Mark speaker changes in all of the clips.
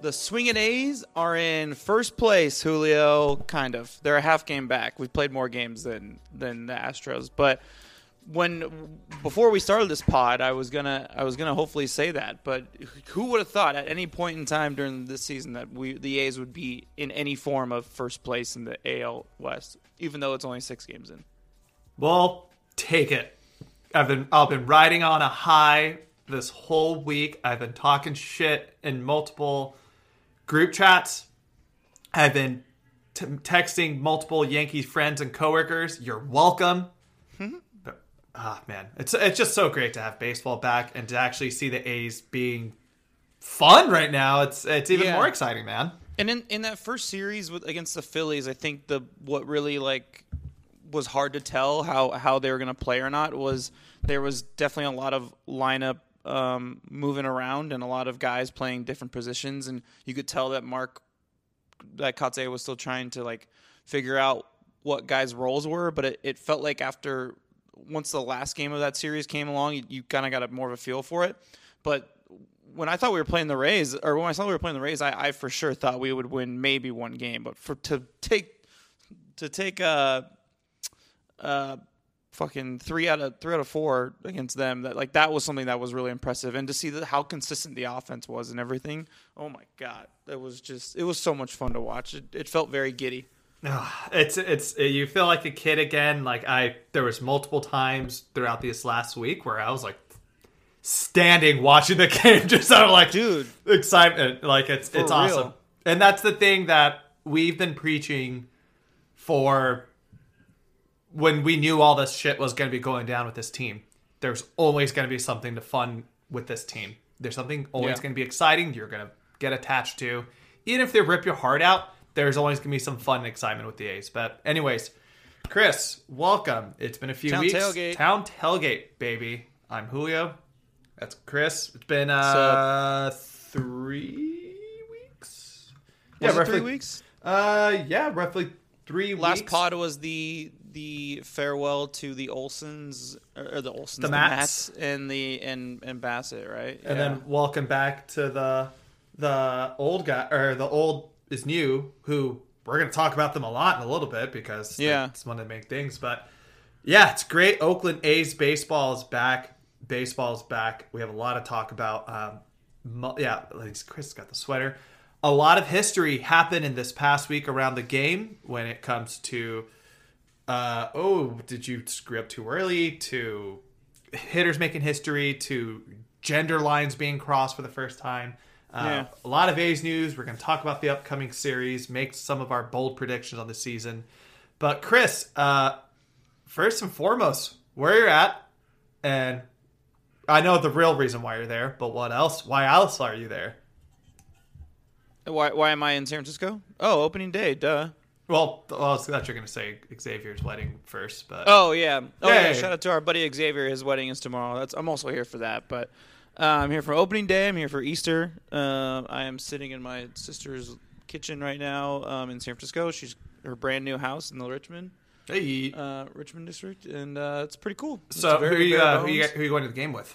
Speaker 1: The swinging A's are in first place, Julio. Kind of. They're a half game back. We've played more games than than the Astros, but when before we started this pod, I was gonna I was gonna hopefully say that, but who would have thought at any point in time during this season that we the A's would be in any form of first place in the AL West, even though it's only six games in.
Speaker 2: Well, take it. I've been I've been riding on a high this whole week. I've been talking shit in multiple group chats. I've been t- texting multiple Yankees friends and coworkers. You're welcome. but ah man, it's it's just so great to have baseball back and to actually see the A's being fun right now. It's it's even
Speaker 1: Yeah.
Speaker 2: more exciting, man.
Speaker 1: And in, in that first series with against the Phillies, I think the what really like was hard to tell how how they were going to play or not was there was definitely a lot of lineup um, moving around and a lot of guys playing different positions, and you could tell that Mark that Kotsay was still trying to like figure out what guys' roles were, but it, it felt like after once the last game of that series came along, you, you kind of got a more of a feel for it. But when I thought we were playing the Rays, or when I saw we were playing the Rays, I, I for sure thought we would win maybe one game. But for to take to take uh uh fucking three out of three out of four against them, that like that was something that was really impressive. And to see that how consistent the offense was and everything, oh my god, it was just it was so much fun to watch. It, it felt very giddy.
Speaker 2: It's it's you feel like a kid again. Like I, there was multiple times throughout this last week where I was like standing watching the game, just out of like
Speaker 1: Dude.
Speaker 2: excitement. Like it's it's
Speaker 1: real.
Speaker 2: awesome, and that's the thing that we've been preaching for when we knew all this shit was going to be going down with this team. There's always going to be something to fun with this team. There's something always
Speaker 1: Yeah.
Speaker 2: going to be exciting. You're going to get attached to, even if they rip your heart out. There's always going to be some fun and excitement with the A's. But anyways, Chris, welcome. It's been a few
Speaker 1: Town
Speaker 2: weeks.
Speaker 1: tailgate.
Speaker 2: Town tailgate, baby. I'm Julio. That's Chris. It's been uh three weeks.
Speaker 1: It
Speaker 2: roughly
Speaker 1: three weeks?
Speaker 2: Uh, yeah, roughly three
Speaker 1: Last
Speaker 2: weeks.
Speaker 1: pod was the the farewell to the Olsons or the Olsons, the,
Speaker 2: Matts.
Speaker 1: Matts, and the and and Bassitt, right?
Speaker 2: and
Speaker 1: Yeah.
Speaker 2: then welcome back to the the old guy or the old is new. Who we're gonna talk about them a lot in a little bit because
Speaker 1: Yeah.
Speaker 2: it's one of the main things. But yeah, it's great. Oakland A's baseball is back. Baseball is back. We have a lot to talk about. Um, yeah, Chris got the sweater. A lot of history happened in this past week around the game when it comes to uh, oh, did you screw up too early? To hitters making history, to gender lines being crossed for the first time. Uh,
Speaker 1: Yeah.
Speaker 2: A lot of A's news. We're going to talk about the upcoming series, make some of our bold predictions on the season. But Chris, uh, first and foremost, where you're at, and I know the real reason why you're there, but what else? Why else are you there?
Speaker 1: Why, why am I in San Francisco? Oh, opening day, duh.
Speaker 2: Well, well I thought you were going to say Xavier's wedding first, but
Speaker 1: Oh yeah. Oh yeah. Shout out to our buddy Xavier. His wedding is tomorrow. That's I'm also here for that. But uh, I'm here for opening day. I'm here for Easter. Uh, I am sitting in my sister's kitchen right now um, in San Francisco. She's her brand new house in the Richmond
Speaker 2: hey.
Speaker 1: uh, Richmond district, and uh, it's pretty cool. It's
Speaker 2: so who are, you, uh, who, you, who are you going to the game with?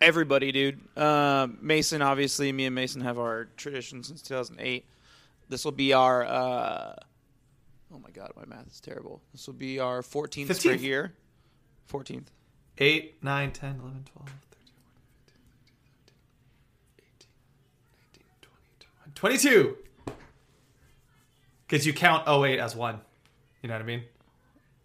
Speaker 1: Everybody, dude. Uh, Mason, obviously, me and Mason have our tradition since 2008. This will be our. Uh, oh my god, my math is terrible. This will be our 14th
Speaker 2: 15th.
Speaker 1: straight year. 14th.
Speaker 2: 8, 9, 10, 11, 12, 13, 14 15 18 19 20 21 22. Because you count 08 as one. You know what I mean?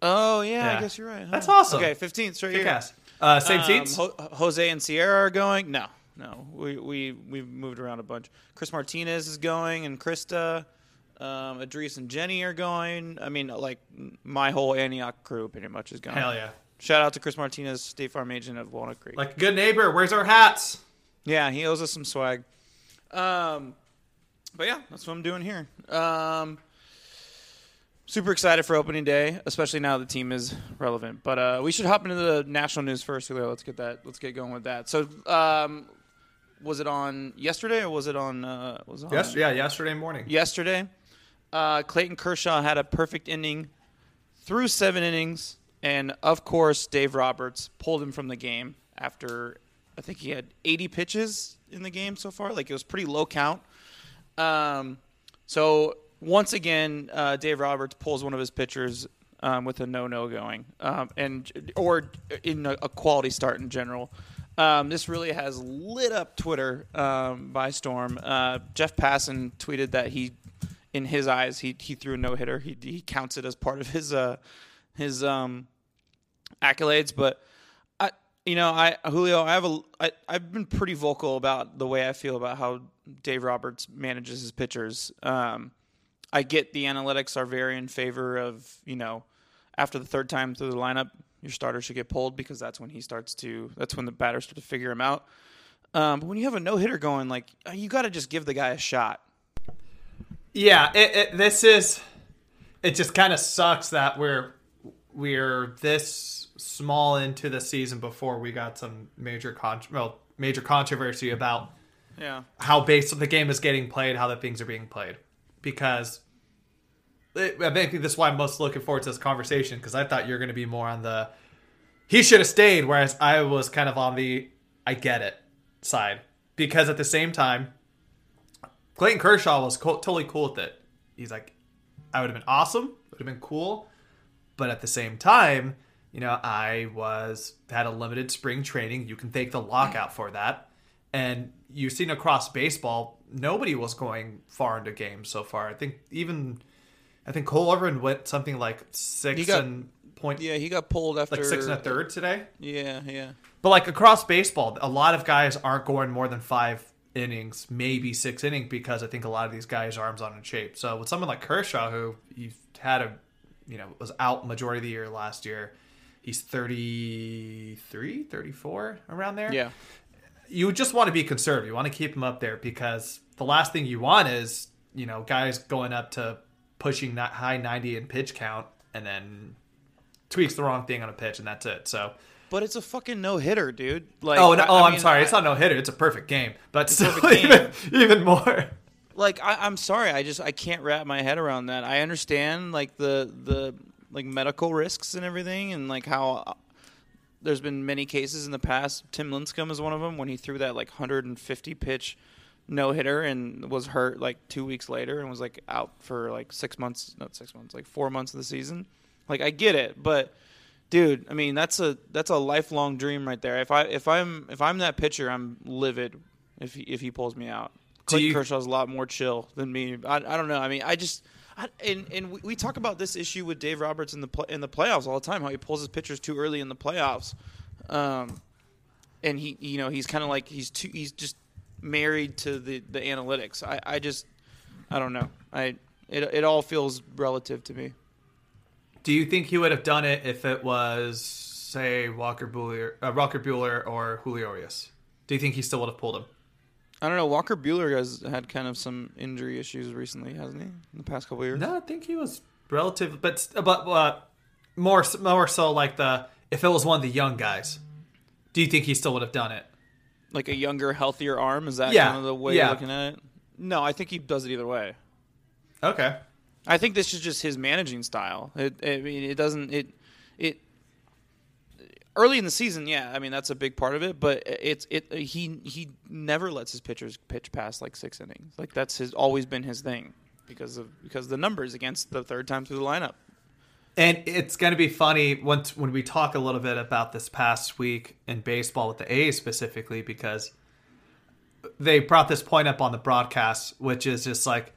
Speaker 1: Oh yeah,
Speaker 2: Yeah.
Speaker 1: I guess you're right. huh?
Speaker 2: That's awesome.
Speaker 1: Okay, 15th straight
Speaker 2: Kick
Speaker 1: year.
Speaker 2: ass. Uh, same
Speaker 1: Um,
Speaker 2: seats?
Speaker 1: Ho- Jose and Sierra are going. No, no, we we we've moved around a bunch. Chris Martinez is going, and Krista, um, Idris and Jenny are going. I mean, like my whole Antioch crew pretty much is going.
Speaker 2: Hell yeah.
Speaker 1: Shout out to Chris Martinez, State Farm agent of Walnut Creek.
Speaker 2: Like a good neighbor, where's our hats?
Speaker 1: yeah, he owes us some swag. Um, but yeah, that's what I'm doing here. Um, super excited for opening day, especially now the team is relevant. But uh, we should hop into the national news first. Julio. Let's get that. Let's get going with that. So, um, was it on yesterday or was it on? Uh, was it on
Speaker 2: Yes, yeah, yesterday morning.
Speaker 1: yesterday. Uh, Clayton Kershaw had a perfect inning through seven innings, and of course, Dave Roberts pulled him from the game after I think he had 80 pitches in the game so far. Like it was pretty low count. Um, so once again, uh, Dave Roberts pulls one of his pitchers um, with a no-no going, um, and or in a, a quality start in general. Um, this really has lit up Twitter um, by storm. Uh, Jeff Passan tweeted that he, in his eyes, he he threw a no hitter. He he counts it as part of his uh his um accolades, but I you know I Julio I have a I, I've been pretty vocal about the way I feel about how Dave Roberts manages his pitchers. Um, I get the analytics are very in favor of you know after the third time through the lineup your starter should get pulled because that's when he starts to that's when the batters start to figure him out. Um, but when you have a no hitter going, like you got to just give the guy a shot.
Speaker 2: Yeah, it, it, this is. It just kind of sucks that we're we're this small into the season before we got some major con- well major controversy about
Speaker 1: Yeah.
Speaker 2: how base the game is getting played, how the things are being played, because I think this is why I'm most looking forward to this conversation because I thought you were going to be more on the he should have stayed, whereas I was kind of on the I get it side because at the same time, Clayton Kershaw was co- totally cool with it. He's like, I would have been awesome, would have been cool, but at the same time, you know, I was had a limited spring training. You can thank the lockout for that. And you've seen across baseball, nobody was going far into games so far. I think even I think Cole Irvin went something like six
Speaker 1: got-
Speaker 2: and point
Speaker 1: Yeah, he got pulled after
Speaker 2: like six and a third today.
Speaker 1: Yeah, yeah.
Speaker 2: But like across baseball, a lot of guys aren't going more than five innings, maybe six innings, because I think a lot of these guys' arms aren't in shape. So with someone like Kershaw, who you've had a, you know, was out majority of the year last year, he's 33, 34, around there.
Speaker 1: Yeah.
Speaker 2: You just want to be conservative. You want to keep him up there because the last thing you want is, you know, guys going up to pushing that high 90 in pitch count and then tweaks the wrong thing on a pitch and that's it. So,
Speaker 1: But it's a fucking no hitter, dude. Like
Speaker 2: Oh, no, oh,
Speaker 1: I
Speaker 2: I'm sorry.
Speaker 1: I-
Speaker 2: it's not no hitter. It's a perfect game, but still,
Speaker 1: perfect
Speaker 2: even, even more.
Speaker 1: like I, I'm sorry, I just I can't wrap my head around that. I understand like the the like medical risks and everything, and like how uh, there's been many cases in the past. Tim Lincecum is one of them when he threw that like 150 pitch no hitter and was hurt like two weeks later and was like out for like six months, not six months, like four months of the season. Like I get it, but dude, I mean that's a that's a lifelong dream right there. If I if I'm if I'm that pitcher, I'm livid if he, if he pulls me out. Clayton
Speaker 2: you-
Speaker 1: Kershaw's a lot more chill than me. I, I don't know. I mean, I just I, and and we, we talk about this issue with Dave Roberts in the play, in the playoffs all the time. How he pulls his pitchers too early in the playoffs, um, and he you know he's kind of like he's too he's just married to the the analytics. I I just I don't know. I it it all feels relative to me.
Speaker 2: Do you think he would have done it if it was, say, Walker Buehler, uh, Walker Buehler or Julio Urias? Do you think he still would have pulled him?
Speaker 1: I don't know. Walker Buehler has had kind of some injury issues recently, hasn't he? In the past couple years.
Speaker 2: No, I think he was relative, but but uh, more more so like the if it was one of the young guys. Do you think he still would have done it?
Speaker 1: Like a younger, healthier arm. Is that
Speaker 2: Yeah,
Speaker 1: kind of the way
Speaker 2: yeah.
Speaker 1: you're looking at it? No, I think he does it either way.
Speaker 2: Okay.
Speaker 1: I think this is just his managing style. It, I mean, it doesn't it it early in the season, yeah. I mean, that's a big part of it. But it's it he he never lets his pitchers pitch past like six innings. Like that's his always been his thing because of because the numbers against the third time through the lineup.
Speaker 2: And it's going to be funny once when we talk a little bit about this past week in baseball with the A's specifically because they brought this point up on the broadcast, which is just like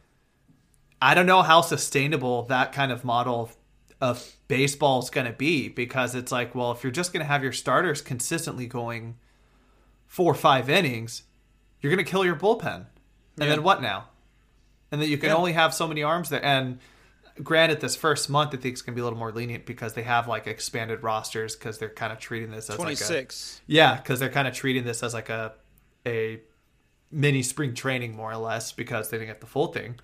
Speaker 2: I don't know how sustainable that kind of model of, of baseball is going to be because it's like, well, if you're just going to have your starters consistently going four or five innings, you're going to kill your bullpen. And then what now? And then you can
Speaker 1: Yeah.
Speaker 2: only have so many arms there. And granted, this first month, I think it's going to be a little more lenient because they have like expanded rosters because they're kind of treating this as
Speaker 1: Twenty
Speaker 2: like a
Speaker 1: six.
Speaker 2: yeah, because they're kind of treating this as like a a mini spring training more or less because they didn't get the full thing.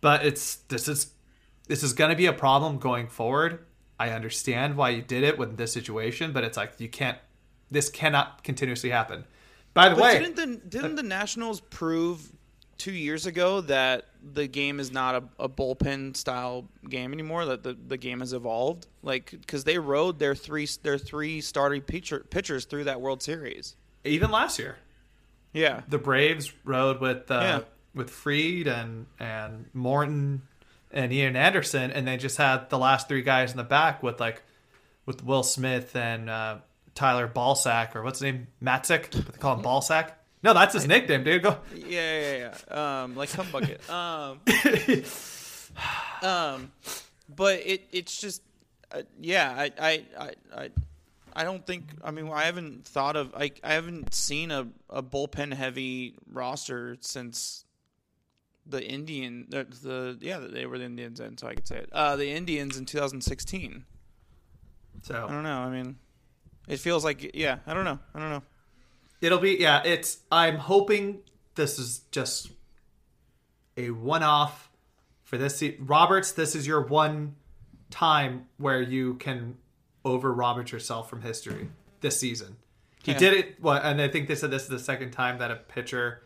Speaker 2: But it's this is this is going to be a problem going forward. I understand why you did it with this situation, but it's like you can't. This cannot continuously happen. By the
Speaker 1: But
Speaker 2: way,
Speaker 1: didn't the didn't uh, the Nationals prove two years ago that the game is not a, a bullpen style game anymore? That the, the game has evolved, like because they rode their three their three starting pitcher, pitchers through that World Series.
Speaker 2: even last year,
Speaker 1: Yeah,
Speaker 2: the Braves rode with uh,
Speaker 1: Yeah.
Speaker 2: with Fried and and Morton and Ian Anderson, and they just had the last three guys in the back with like with Will Smith and uh, Tyler Balsack or what's his name Matzek, they call him Balsack. No, that's his nickname, dude. Go.
Speaker 1: yeah, yeah, yeah. Um, like cum bucket. Um, um, but it it's just uh, yeah. I I I. I I don't think. I mean, I haven't thought of. I I haven't seen a, a bullpen heavy roster since the Indian. The, the yeah, they were the Indians, and so I could say it. Uh, the Indians in 2016.
Speaker 2: So I
Speaker 1: don't know. I mean, it feels like yeah. I don't know. I don't know.
Speaker 2: It'll be yeah. It's I'm hoping this is just a one-off for this. Se- Roberts, this is your one time where you can over Roberts yourself from history this season. He
Speaker 1: Yeah.
Speaker 2: did it, what, and I think they said this is the second time that a pitcher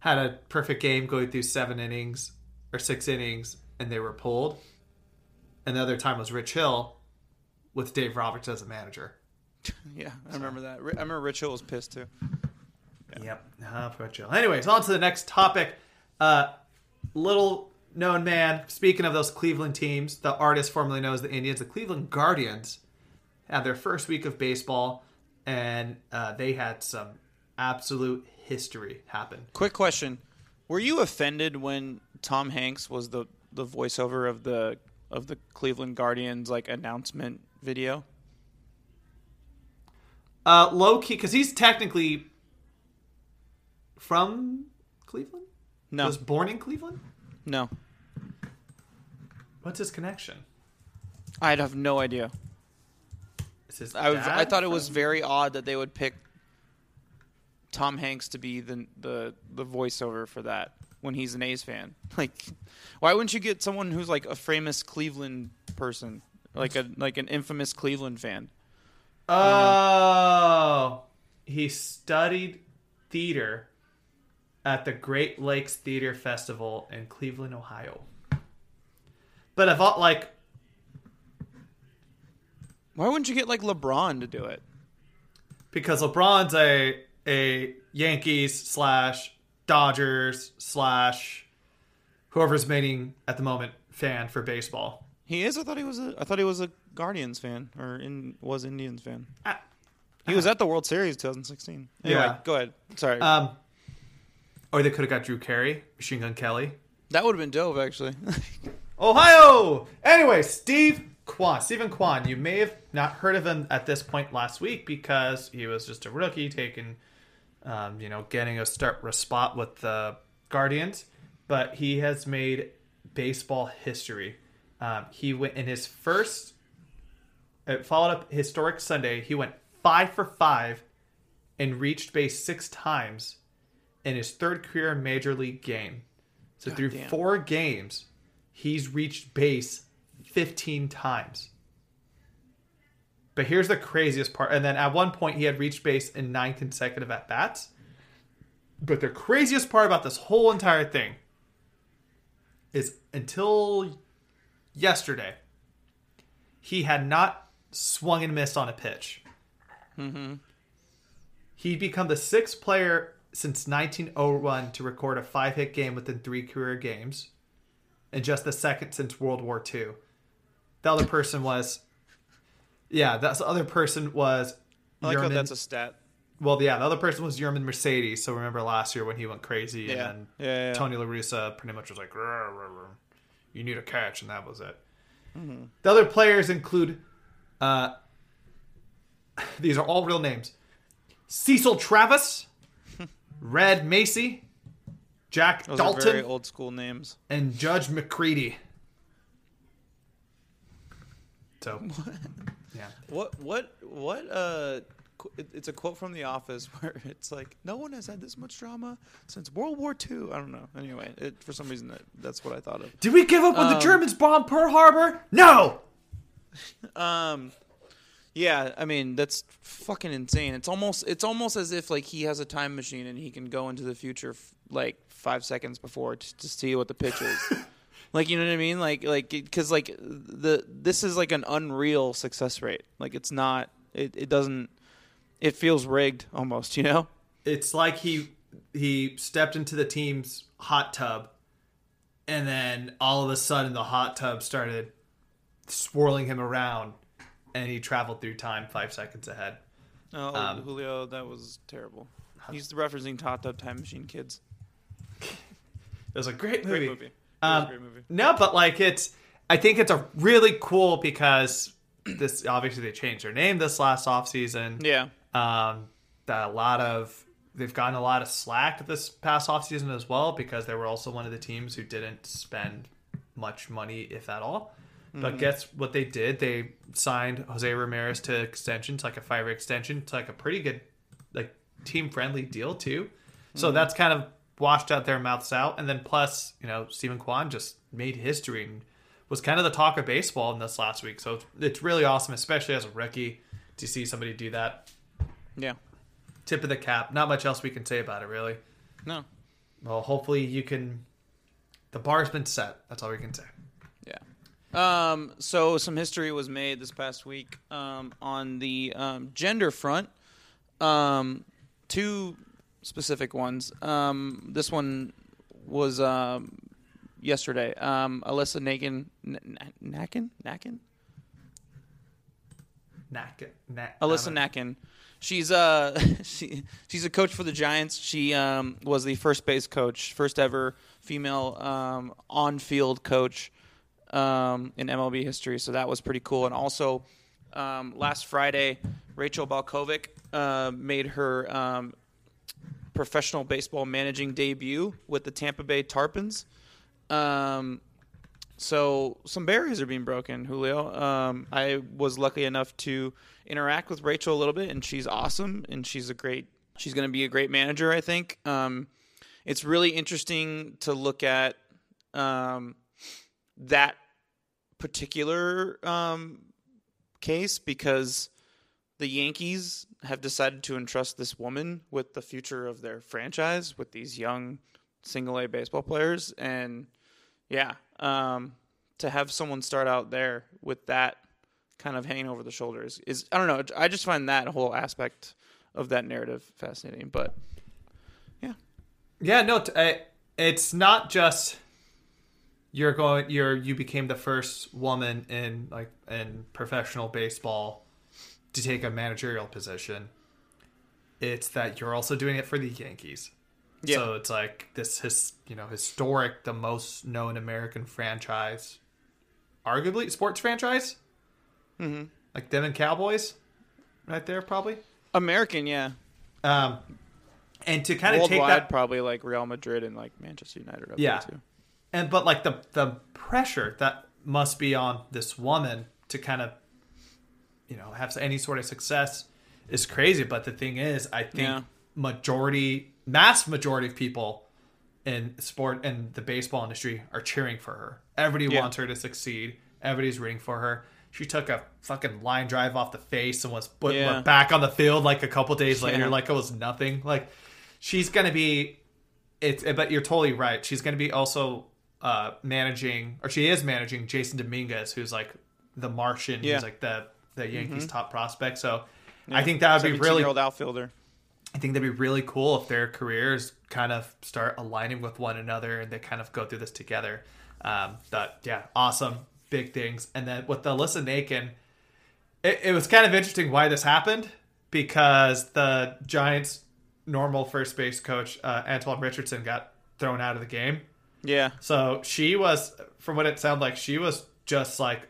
Speaker 2: had a perfect game going through seven innings or six innings and they were pulled. And the other time was Rich Hill with Dave Roberts as a manager.
Speaker 1: Yeah, I remember that. Ri- I remember Rich was pissed too.
Speaker 2: Yep. Uh, Rich Hill. Anyways, on to the next topic. Uh, little known man. Speaking of those Cleveland teams, the artist formerly known as the Indians, the Cleveland Guardians, had their first week of baseball, and uh, they had some absolute history happen.
Speaker 1: Quick question: Were you offended when Tom Hanks was the the voiceover of the of the Cleveland Guardians like announcement video?
Speaker 2: Uh, low key, because he's technically from Cleveland.
Speaker 1: No,
Speaker 2: Was born in Cleveland.
Speaker 1: no,
Speaker 2: What's his connection?
Speaker 1: I'd have no idea. I was, I thought it was very odd that they would pick Tom Hanks to be the the the voiceover for that when he's an A's fan. Like, why wouldn't you get someone who's like a famous Cleveland person, like a like an infamous Cleveland fan?
Speaker 2: Oh, he studied theater at the Great Lakes Theater Festival in Cleveland, Ohio. But I thought, like
Speaker 1: Why wouldn't you get like LeBron to do it?
Speaker 2: because LeBron's a a Yankees slash Dodgers slash whoever's mating at the moment fan for baseball.
Speaker 1: He is. I thought he was a. I thought he was a Guardians fan or in was Indians fan.
Speaker 2: Ah.
Speaker 1: He was at the World Series 2016. Anyway,
Speaker 2: Yeah.
Speaker 1: go ahead. Sorry,
Speaker 2: Um, or they could have got Drew Carey, Machine Gun Kelly.
Speaker 1: that would have been dope actually.
Speaker 2: Ohio. Anyway, Steve Kwan, Steven Kwan. You may have not heard of him at this point last week because he was just a rookie, taking, um, you know, getting a start a spot with the Guardians. But he has made baseball history Um, he went in his first, uh, followed up historic Sunday. He went five for five, and reached base six times in his third career major league game. So through
Speaker 1: damn.
Speaker 2: four games, he's reached base fifteen times. But here's the craziest part. And then at one point, he had reached base in nine consecutive at bats. But the craziest part about this whole entire thing is until yesterday, he had not swung and missed on a pitch. He'd become the sixth player since 1901 to record a five hit game within three career games, and just the second since World War II. The other person was, yeah, that other person was.
Speaker 1: I like how that's a stat.
Speaker 2: well, yeah, the other person was Yermín Mercedes. So remember last year when he went crazy,
Speaker 1: Yeah.
Speaker 2: and
Speaker 1: Yeah, yeah, yeah.
Speaker 2: Tony La Russa pretty much was like, "Rrr, rrr, rrr. "You need a catch," and that was it.
Speaker 1: Mm-hmm.
Speaker 2: The other players include, uh, these are all real names: Cecil Travis, Red Macy, Jack
Speaker 1: Those are very
Speaker 2: Dalton,
Speaker 1: old school names.
Speaker 2: and Judge McCready. So, yeah.
Speaker 1: What what what uh it's a quote from The Office where it's like no one has had this much drama since World War II. I don't know. Anyway, it, for some reason that, that's what I thought of.
Speaker 2: Did we give up when the
Speaker 1: Um,
Speaker 2: Germans bombed Pearl Harbor? No.
Speaker 1: Um, yeah, I mean that's fucking insane. It's almost it's almost as if like he has a time machine and he can go into the future f- like five seconds before to, to see what the pitch is. like you know what I mean? Like like because like the this is like an unreal success rate. Like it's not. It it doesn't. It feels rigged almost. You know.
Speaker 2: it's like he he stepped into the team's hot tub and then all of a sudden the hot tub started swirling him around and he traveled through time five seconds ahead
Speaker 1: Oh,
Speaker 2: Um,
Speaker 1: Julio, that was terrible. He's referencing Hot Tub Time Machine Kids.
Speaker 2: it was a great movie,
Speaker 1: Great movie.
Speaker 2: Um,
Speaker 1: great movie.
Speaker 2: no but like it's i think it's a really cool because this obviously they changed their name this last offseason
Speaker 1: Yeah.
Speaker 2: Um, that a lot of they've gotten a lot of slack this past offseason as well because they were also one of the teams who didn't spend much money, if at all. But mm. guess what they did? They signed Jose Ramirez to extension, to like a five year extension, to like a pretty good, like team friendly deal too. So mm. that's kind of washed out their mouths out. And then plus, you know, Steven Kwan just made history and was kind of the talk of baseball in this last week. So it's, it's really awesome, especially as a rookie, to see somebody do that
Speaker 1: Yeah.
Speaker 2: tip of the cap. Not much else we can say about it, really.
Speaker 1: No.
Speaker 2: Well, hopefully you can. The bar's been set. That's all we can say.
Speaker 1: Um, so some history was made this past week um, on the um, gender front. Um, two specific ones. Um, this one was um, yesterday. Um, Alyssa Nakken, Nakken, Nakken,
Speaker 2: knack,
Speaker 1: Alyssa Nakken. She's uh she she's a coach for the Giants. She um was the first base coach, first ever female um on field coach um in MLB history. So that was pretty cool. And also um last Friday, Rachel Balkovec uh, made her um professional baseball managing debut with the Tampa Bay Tarpons. Um so some barriers are being broken, Julio. Um, I was lucky enough to interact with Rachel a little bit, and she's awesome, and she's a great. She's going to be a great manager, I think. Um, it's really interesting to look at that particular um, case because the Yankees have decided to entrust this woman with the future of their franchise with these young single A baseball players, and yeah, um, to have someone start out there with that kind of hanging over the shoulders is I don't know. I just find that whole aspect of that narrative fascinating. But yeah,
Speaker 2: Yeah, no, t- I, it's not just you're going. You're you became the first woman in like in professional baseball to take a managerial position. It's that you're also doing it for the Yankees.
Speaker 1: Yeah.
Speaker 2: So it's like this his you know historic, the most known American franchise, arguably sports franchise. Mm-hmm. Like them and Cowboys, right there probably.
Speaker 1: American, yeah,
Speaker 2: Um, and to kind of take that
Speaker 1: probably like Real Madrid and like Manchester United. Up
Speaker 2: Yeah.
Speaker 1: there too.
Speaker 2: And but like the the pressure that must be on this woman to kind of, you know, have any sort of success is crazy. But the thing is, I think
Speaker 1: Yeah.
Speaker 2: majority, mass majority of people in sport and the baseball industry are cheering for her. Everybody
Speaker 1: Yeah.
Speaker 2: wants her to succeed. Everybody's rooting for her. She took a fucking line drive off the face and was put
Speaker 1: Yeah.
Speaker 2: back on the field like a couple days later, like it was nothing. Like she's gonna be. It's but you're totally right. She's gonna be also uh, managing, or she is managing Jasson Dominguez, who's like the Martian,
Speaker 1: Yeah.
Speaker 2: who's like the the Yankees' top prospect. So I think that would be really
Speaker 1: old outfielder.
Speaker 2: I think that'd be really cool if their careers kind of start aligning with one another and they kind of go through this together. Um, but yeah, awesome, big things. And then with the Alyssa Nakken, it, it was kind of interesting why this happened because the Giants' normal first base coach uh, Antoan Richardson got thrown out of the game.
Speaker 1: Yeah,
Speaker 2: So she was, from what it sounded like, she was just like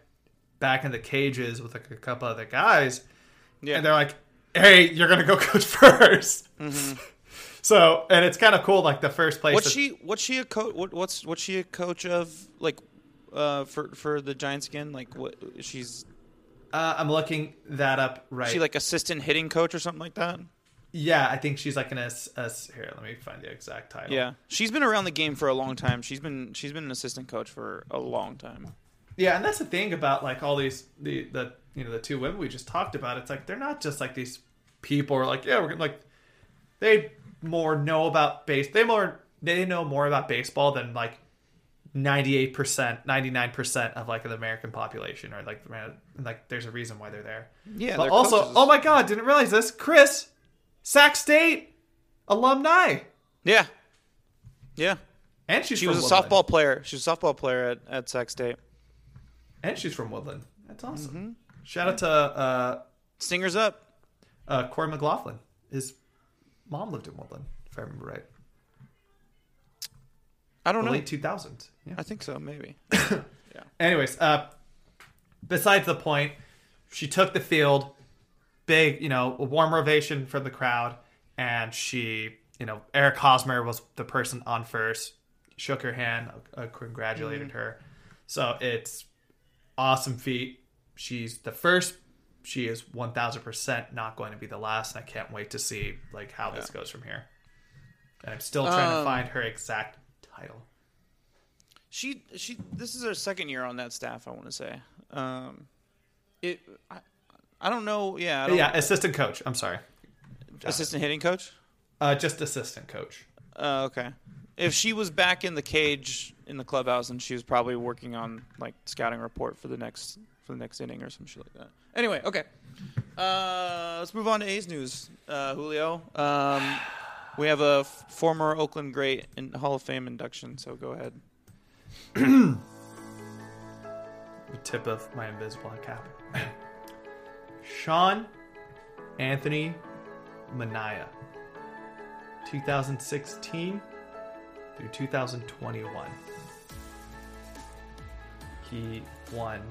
Speaker 2: back in the cages with like a couple other guys
Speaker 1: yeah.
Speaker 2: and they're like, "Hey, you're gonna go coach 1st So, and it's kind of cool. Like the first place.
Speaker 1: What's
Speaker 2: that-
Speaker 1: she? What's she a coach? What, what's what's she a coach of? Like, uh, for for the Giants again? Like, what? She's
Speaker 2: Uh, I'm looking that up right.
Speaker 1: she like assistant hitting coach or something like that.
Speaker 2: Yeah, I think she's like an S. S here, let me find the exact title.
Speaker 1: Yeah, she's been around the game for a long time. She's been she's been an assistant coach for a long time.
Speaker 2: yeah, and that's the thing about like all these the the you know the two women we just talked about. It's like they're not just like these people are like yeah we're gonna like they more know about base. They more they know more about baseball than like. 98% 99% of like the american population or like man like there's a reason why they're there
Speaker 1: Yeah,
Speaker 2: But also,
Speaker 1: coaches.
Speaker 2: oh my god, didn't realize this. Chris, Sac State alumni,
Speaker 1: Yeah, yeah.
Speaker 2: and she's
Speaker 1: She was a
Speaker 2: Woodland.
Speaker 1: softball player. She was a softball player at at Sac State.
Speaker 2: and she's from Woodland. That's awesome.
Speaker 1: Mm-hmm.
Speaker 2: Shout out to uh,
Speaker 1: Stingers up.
Speaker 2: uh, Corey McLaughlin. His mom lived in Woodland, if I remember right.
Speaker 1: I don't
Speaker 2: The
Speaker 1: know.
Speaker 2: late 2000s. Yeah.
Speaker 1: I think so, maybe. yeah.
Speaker 2: Anyways, uh, besides the point, she took the field, big, you know, a warm ovation from the crowd, and she, you know, Eric Hosmer was the person on first, shook her hand, uh, congratulated her. So it's awesome feat. She's the first. She is one thousand percent not going to be the last, and I can't wait to see like how this goes from here. And I'm still trying to
Speaker 1: Um,
Speaker 2: find her exact title.
Speaker 1: She she. This is her second year on that staff. I want to say. Um, it. I, I don't know. Yeah. I don't,
Speaker 2: yeah, assistant coach. I'm sorry,
Speaker 1: Assistant hitting coach.
Speaker 2: uh, just assistant coach.
Speaker 1: Uh, okay. If she was back in the cage in the clubhouse, and she was probably working on like scouting report for the next for the next inning or some shit like that. Anyway, okay. Uh, let's move on to A's news. Uh, Julio, um, we have a f- former Oakland great in Hall of Fame induction. So go ahead.
Speaker 2: the tip of my invisible cap. Sean Anthony Manaea, 2016 through 2021. He won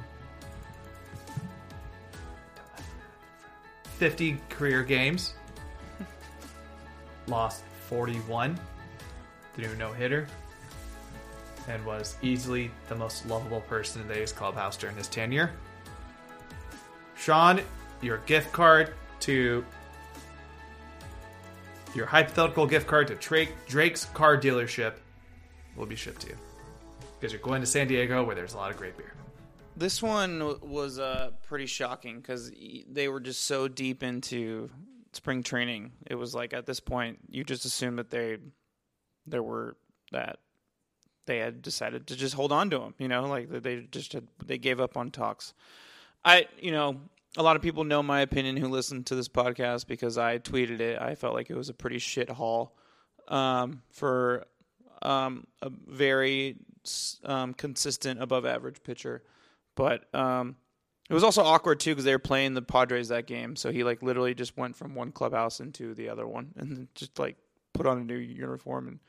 Speaker 2: 50 career games, lost 41 through no hitter, and was easily the most lovable person in the A's clubhouse during his tenure. Sean, your gift card to your hypothetical gift card to Drake, Drake's car dealership will be shipped to you because you're going to San Diego where there's a lot of great beer.
Speaker 1: This one was uh, pretty shocking because they were just so deep into spring training. It was like at this point, you just assumed that they there were that they had decided to just hold on to him. You know, like they just had they gave up on talks. I, you know, a lot of people know my opinion who listen to this podcast because I tweeted it. I felt like it was a pretty shit haul um, for um, a very um, consistent, above average pitcher. But um, it was also awkward too because they were playing the Padres that game. So he like literally just went from one clubhouse into the other one and just like put on a new uniform and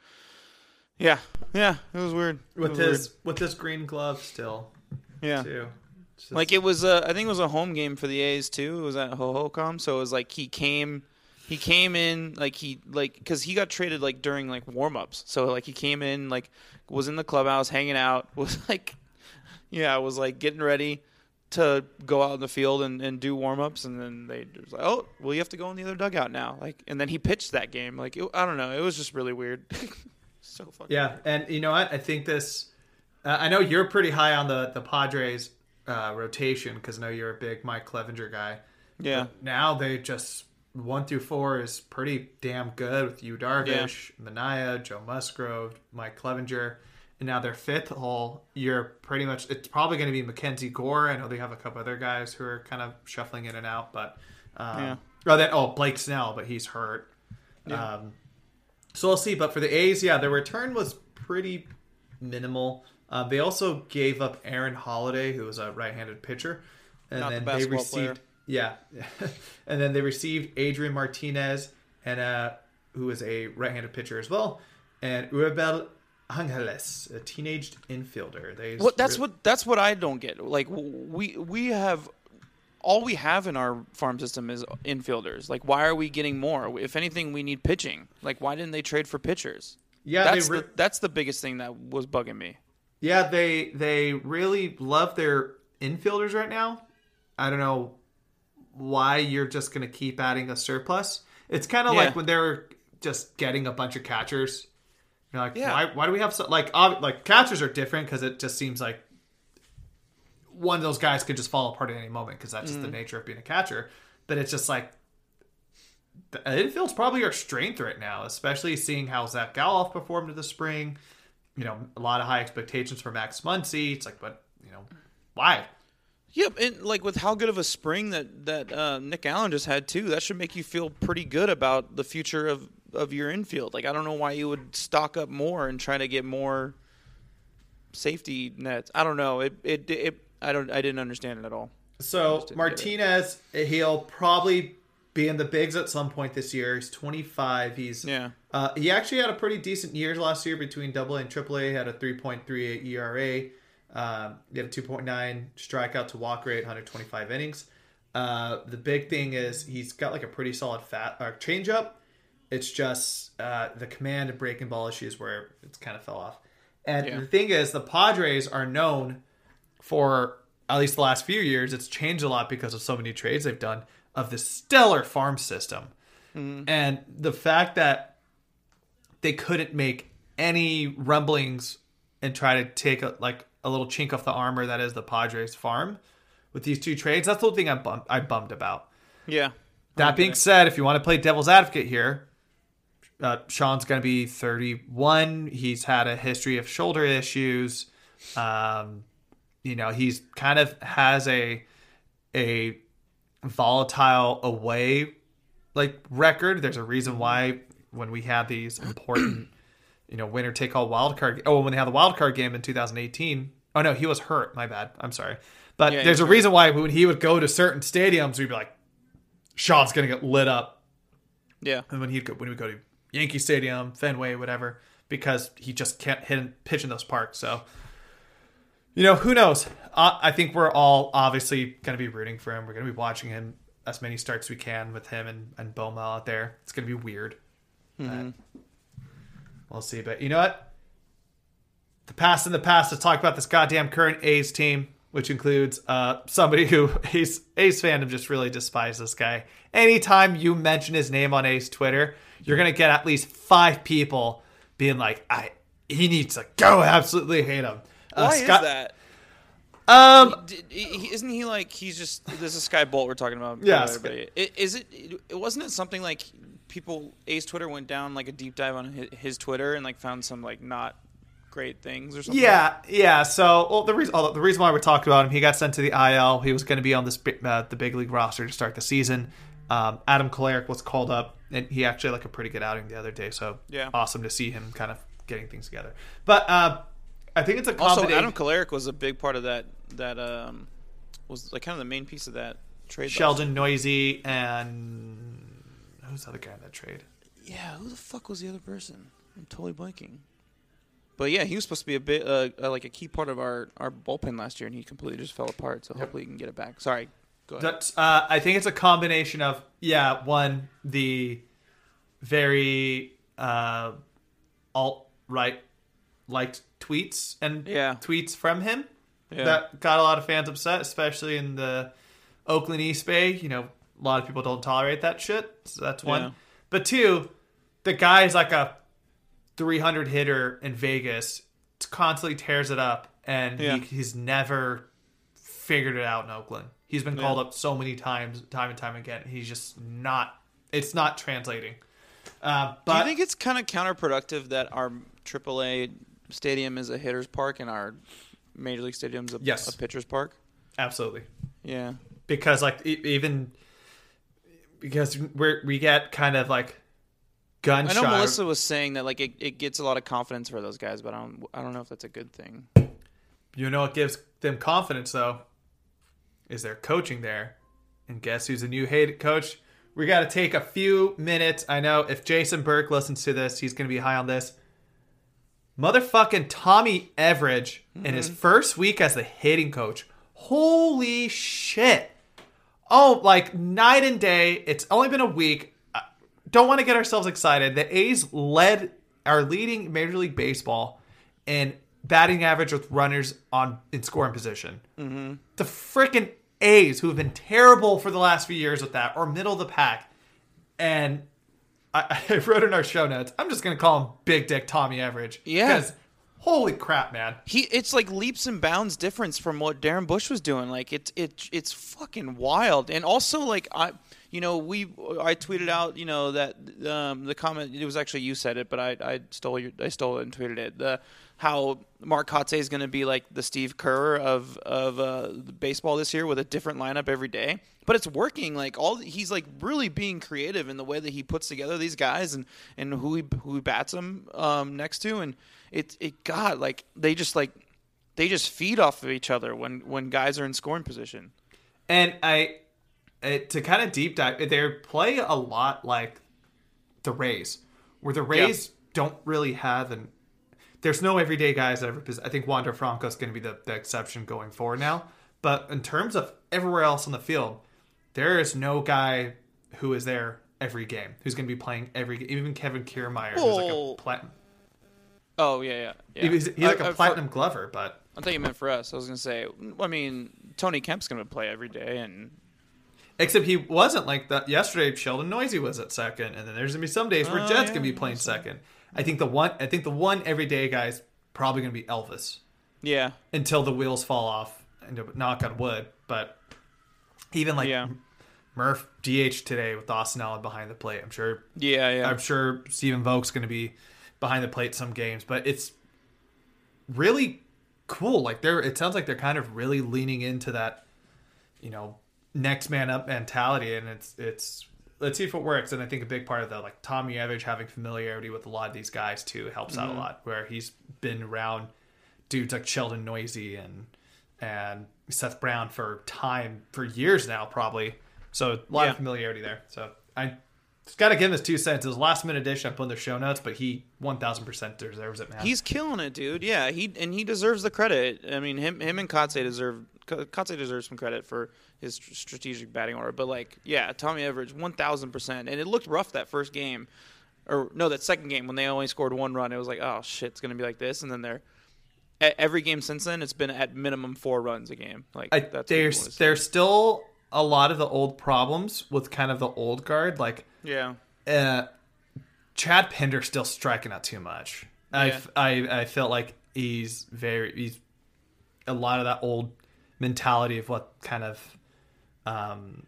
Speaker 1: yeah, yeah, it was weird. It
Speaker 2: With
Speaker 1: was
Speaker 2: his with his green glove still
Speaker 1: yeah.
Speaker 2: too. Just-
Speaker 1: Like it was, a, I think it was a home game for the A's too. It was at Hohokam, so it was like he came, he came in like he like because he got traded like during like warm ups. So like he came in like was in the clubhouse hanging out was like, yeah, was like getting ready to go out in the field and, and do warm ups, and then they was like, oh, well, you have to go in the other dugout now. Like, and then he pitched that game. Like, it, I don't know, it was just really weird. so fucking
Speaker 2: Yeah, and you know what? I think this. Uh, I know you're pretty high on the the Padres uh, rotation because I know you're a big Mike Clevinger guy.
Speaker 1: yeah.
Speaker 2: Now they just one through four is pretty damn good with Yu Darvish, Manaea, Joe Musgrove, Mike Clevinger, and now their fifth hole. You're pretty much. It's probably going to be Mackenzie Gore. I know they have a couple other guys who are kind of shuffling in and out, but um,
Speaker 1: Yeah.
Speaker 2: Oh, then oh Blake Snell, but he's hurt. Um, so we'll see. But for the A's, yeah, their return was pretty minimal. Uh, they also gave up Aaron Holiday, who was a right-handed pitcher, and
Speaker 1: Not the
Speaker 2: then they
Speaker 1: basketball
Speaker 2: received yeah, and then they received Adrian Martinez, and uh, who is a right-handed pitcher as well, and Euribiel Angeles, a teenaged infielder. They
Speaker 1: What that's what that's what I don't get. Like we we have all we have in our farm system is infielders. Like why are we getting more? If anything, we need pitching. Like why didn't they trade for pitchers?
Speaker 2: yeah
Speaker 1: That's
Speaker 2: they re-
Speaker 1: the, that's the biggest thing that was bugging me.
Speaker 2: Yeah they they really love their infielders right now. I don't know why you're just going to keep adding a surplus. It's kind of
Speaker 1: Yeah.
Speaker 2: like when they're just getting a bunch of catchers. You're like,
Speaker 1: Yeah.
Speaker 2: why, why do we have so like ob- like catchers are different because it just seems like one of those guys could just fall apart at any moment because that's just
Speaker 1: Mm-hmm.
Speaker 2: the nature of being a catcher. But it's just like the infield's probably our strength right now, especially seeing how Zack Gelof performed in the spring. You know, a lot of high expectations for Max Muncy. It's like, but you know, why?
Speaker 1: Yep, and like with how good of a spring that that uh, Nick Allen just had too, that should make you feel pretty good about the future of of your infield. Like I don't know why you would stock up more and try to get more safety nets. I don't know. It it it. I don't. I didn't understand it at all.
Speaker 2: So Martinez, he'll probably be in the bigs at some point this year. He's 25. He's
Speaker 1: Yeah.
Speaker 2: Uh, he actually had a pretty decent year last year between Double A and Triple A. Had a 3.38 ERA. Um, he had a 2.9 strikeout to walk rate, 125 innings. Uh, the big thing is he's got like a pretty solid fat uh, changeup. It's just uh, the command and breaking ball issues where it's kind of fell off. And
Speaker 1: Yeah.
Speaker 2: the thing is, the Padres are known for at least the last few years. It's changed a lot because of so many trades they've done of this stellar farm system. And the fact that they couldn't make any rumblings and try to take a, like a little chink off the armor that is the Padres farm with these two trades. That's the whole thing I'm bummed, I'm bummed about.
Speaker 1: Yeah.
Speaker 2: That being said, if you want to play devil's advocate here, uh, Sean's going to be 31. He's had a history of shoulder issues. Um, you know, he's kind of has a a volatile away like record. There's a reason why when we had these important, you know, winner take all wild card. Oh, when they had the wild card game in 2018. Oh no, he was hurt. My bad. I'm sorry. But
Speaker 1: Yeah,
Speaker 2: there's a
Speaker 1: was
Speaker 2: reason why when he would go to certain stadiums, we'd be like, Sean's gonna get lit up.
Speaker 1: Yeah.
Speaker 2: And when he'd go, when we go to Yankee Stadium, Fenway, whatever, because he just can't hit pitch in those parks. So, you know, who knows? Uh, I think we're all obviously going to be rooting for him. We're going to be watching him as many starts we can with him and and Bowmel out there. It's going to be weird. But we'll see. But you know what? The past in the past. Let's talk about this goddamn current A's team, which includes uh, somebody who A's, A's fandom just really despises this guy. Anytime you mention his name on A's Twitter, you're gonna get at least five people being like, "I he needs to go." Absolutely hate him. Uh,
Speaker 1: Why
Speaker 2: Scott-
Speaker 1: is that?
Speaker 2: Um,
Speaker 1: isn't he like he's just this is Sky Bolt we're talking about?
Speaker 2: Yeah.
Speaker 1: I- Is it? It wasn't it something like people A's Twitter went down like a deep dive on his, his Twitter and like found some like not great things or something.
Speaker 2: Yeah, yeah. So, well, the reason oh, the reason why we're talking about him, he got sent to the IL. He was going to be on this uh, the big league roster to start the season. Um, Adam Kolarek was called up, and he actually had like a pretty good outing the other day. So,
Speaker 1: Yeah.
Speaker 2: awesome to see him kind of getting things together. But uh, I think it's a
Speaker 1: Also. Adam Kolarek was a big part of that. That um was like kind of the main piece of that trade.
Speaker 2: Sheldon Neuse and who's the other guy in that trade?
Speaker 1: Yeah, who the fuck was the other person? I'm totally blanking. But yeah, he was supposed to be a bit uh, uh, like a key part of our our bullpen last year, and he completely just fell apart. So hopefully he can get it back. Sorry, go ahead.
Speaker 2: That's, uh, I think it's a combination of yeah, one the very uh, alt right liked tweets and
Speaker 1: Yeah.
Speaker 2: tweets from him,
Speaker 1: Yeah.
Speaker 2: that got a lot of fans upset, especially in the Oakland East Bay. You know, a lot of people don't tolerate that shit. So that's one.
Speaker 1: Yeah.
Speaker 2: But two, the guy is like a 300 hitter in Vegas, constantly tears it up, and
Speaker 1: Yeah.
Speaker 2: he, he's never figured it out in Oakland. He's been called up so many times, time and time again. He's just not. It's not translating. Uh, but
Speaker 1: Do you think it's kind of counterproductive that our AAA stadium is a hitter's park and our Major League Stadium's a,
Speaker 2: Yes.
Speaker 1: a pitcher's park?
Speaker 2: absolutely
Speaker 1: Yeah.
Speaker 2: because like even because we're we get kind of like
Speaker 1: gunshots.
Speaker 2: I
Speaker 1: know Melissa was saying that like it, it gets a lot of confidence for those guys, but I don't I don't know if that's a good thing.
Speaker 2: You know what gives them confidence though is their coaching there. And guess who's the new head coach? We got to take a few minutes. I know if Jason Burke listens to this, he's going to be high on this. Motherfucking Tommy Everidge in his first week as the hitting coach. Holy shit. Oh, like night and day. It's only been a week. Uh, Don't want to get ourselves excited. The A's led are leading Major League Baseball in batting average with runners on in scoring position. Mm-hmm. The freaking A's, who have been terrible for the last few years with that, are middle of the pack. And I, I wrote in our show notes. I'm just gonna call him Big Dick Tommy Average.
Speaker 1: Yeah.
Speaker 2: Because holy crap, man.
Speaker 1: He it's like leaps and bounds difference from what Darren Bush was doing. Like it's it it's fucking wild. And also like I you know we I tweeted out you know that um, the comment it was actually you said it but I I stole your I stole it and tweeted it the how Mark Kotsay is going to be like the Steve Kerr of of uh, baseball this year with a different lineup every day. But it's working. Like all he's like really being creative in the way that he puts together these guys and and who he who he bats them um, next to and it it God like they just like they just feed off of each other when when guys are in scoring position.
Speaker 2: And I, it, to kind of deep dive, they play a lot like the Rays, where the Rays don't really have an. There's no everyday guys that ever. pos- I think Wander Franco is going to be the, the exception going forward now. But in terms of everywhere else on the field, there is no guy who is there every game who's going to be playing every. game. Even Kevin Kiermaier, who's like a platinum.
Speaker 1: Oh yeah, yeah. yeah.
Speaker 2: He's, he's like
Speaker 1: I-
Speaker 2: a
Speaker 1: I- for-
Speaker 2: platinum glover, but
Speaker 1: I thought you meant for us. I was gonna say. I mean, Tony Kemp's gonna play every day, and
Speaker 2: Except he wasn't like that yesterday. Sheldon Neuse was at second, and then there's gonna be some days where
Speaker 1: Oh,
Speaker 2: Jed's
Speaker 1: yeah,
Speaker 2: gonna be playing second. I think the one, I think the one everyday guy's probably gonna be Elvis
Speaker 1: yeah,
Speaker 2: until the wheels fall off. And knock on wood, but even like
Speaker 1: Yeah.
Speaker 2: Murph DH today with Austin Allen behind the plate. I'm sure.
Speaker 1: yeah, yeah.
Speaker 2: I'm sure Stephen Vogt's gonna be behind the plate some games, but it's really cool. Like they're, it sounds like they're kind of really leaning into that, you know, next man up mentality, and it's it's. Let's see if it works. And I think a big part of that, like Tommy Evans having familiarity with a lot of these guys too, helps out a mm-hmm. lot. Where he's been around dudes like Sheldon Neuse and and Seth Brown for time for years now, probably. So a lot
Speaker 1: Yeah.
Speaker 2: of familiarity there. So I just got to give him his two cents. His last minute addition. I put in the show notes, but he one thousand percent deserves it, man.
Speaker 1: He's killing it, dude. Yeah, he and he deserves the credit. I mean, him him and Kotsay deserve Kotsay deserves some credit for his strategic batting order. But like, yeah, Tommy Everidge, one thousand percent. And it looked rough that first game, or no, that second game when they only scored one run. It was like, oh shit, it's gonna be like this. And then they're every game since then, it's been at minimum four runs a game. Like
Speaker 2: I,
Speaker 1: that's what
Speaker 2: there's
Speaker 1: people wanna see.
Speaker 2: there's still a lot of the old problems with kind of the old guard, like
Speaker 1: yeah.
Speaker 2: uh, Chad Pinder still striking out too much.
Speaker 1: Yeah.
Speaker 2: I, I I felt like he's very he's a lot of that old mentality of what kind of um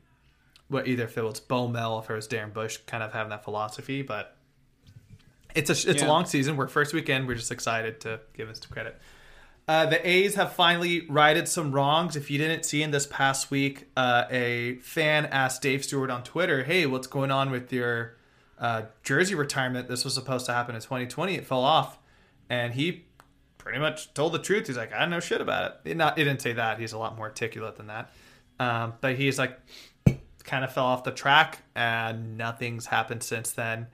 Speaker 2: what either if it was Bo Mel if it was Darren Bush kind of having that philosophy, but it's a it's a long season. We're first weekend. We're just excited to give us the credit. Uh, the A's have finally righted some wrongs. If you didn't see in this past week, uh, a fan asked Dave Stewart on Twitter, "Hey, what's going on with your uh, jersey retirement? This was supposed to happen in 2020. It fell off," and he pretty much told the truth. He's like, "I know shit about it." Not, he didn't say that. He's a lot more articulate than that. Um, but he's like, kind of fell off the track, and nothing's happened since then.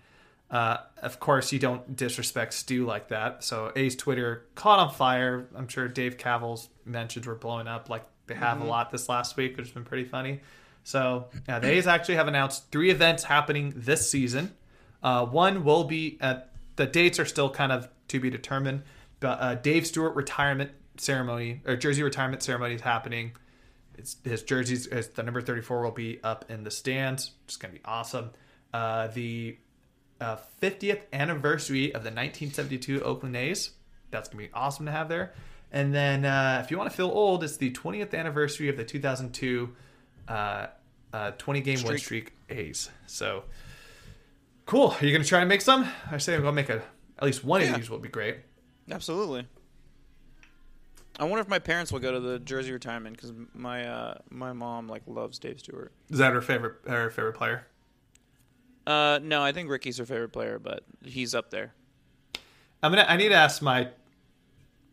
Speaker 2: Uh, of course, you don't disrespect Stu like that. So A's Twitter caught on fire. I'm sure Dave Kaval's mentions were blowing up like they have a lot this last week, which has been pretty funny. So yeah, the A's actually have announced three events happening this season. Uh, one will be at the dates are still kind of to be determined, but uh, Dave Stewart retirement ceremony or jersey retirement ceremony is happening. It's his jerseys, his, the number 34 will be up in the stands. It's going to be awesome. Uh, the uh, 50th anniversary of the 1972 Oakland A's. That's going to be awesome to have there. And then uh, if you want to feel old, it's the 20th anniversary of the 2002 uh, uh, 20 game win
Speaker 1: Streak.
Speaker 2: streak A's. So cool. Are you going to try to make some? I say I'm going to make a, at least one
Speaker 1: Yeah.
Speaker 2: of these would be great.
Speaker 1: Absolutely. I wonder if my parents will go to the jersey retirement because my uh, my mom like loves Dave Stewart.
Speaker 2: Is that her favorite her favorite player?
Speaker 1: Uh, no, I think Ricky's her favorite player, but he's up there.
Speaker 2: I'm gonna. I need to ask my.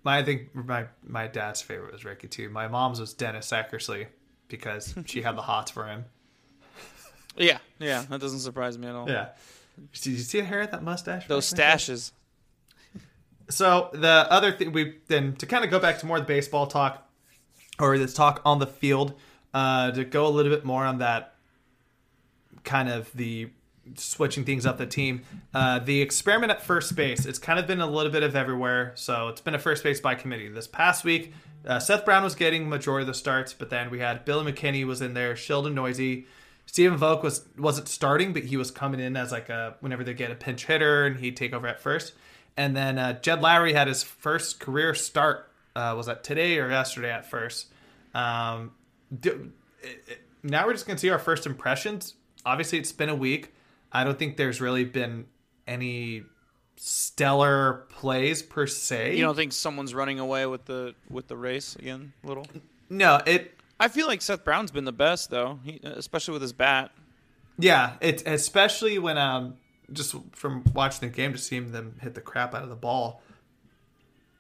Speaker 2: My I think my my dad's favorite was Ricky too. My mom's was Dennis Eckersley because she had the hots for him.
Speaker 1: Yeah, yeah, that doesn't surprise me at all.
Speaker 2: Yeah. Did you see the hair at that mustache?
Speaker 1: Those stashes.
Speaker 2: So the other thing we then to kind of go back to more of the baseball talk, or this talk on the field, uh, to go a little bit more on that kind of the switching things up the team. Uh, the experiment at first base, it's kind of been a little bit of everywhere. So it's been a first base by committee. This past week, uh, Seth Brown was getting majority of the starts, but then we had Billy McKinney was in there, Sheldon Neuse. Stephen Vogt was wasn't starting, but he was coming in as like a whenever they get a pinch hitter and he'd take over at first. And then uh, Jed Lowrie had his first career start. Uh, was that today or yesterday at first? Um, do, it, it- now we're just gonna see our first impressions. Obviously, it's been a week. I don't think there's really been any stellar plays per se.
Speaker 1: You don't think someone's running away with the with the race again? Little.
Speaker 2: no, it
Speaker 1: I feel like Seth Brown's been the best though, he, especially with his bat.
Speaker 2: Yeah, it's especially when um just from watching the game to seeing them hit the crap out of the ball.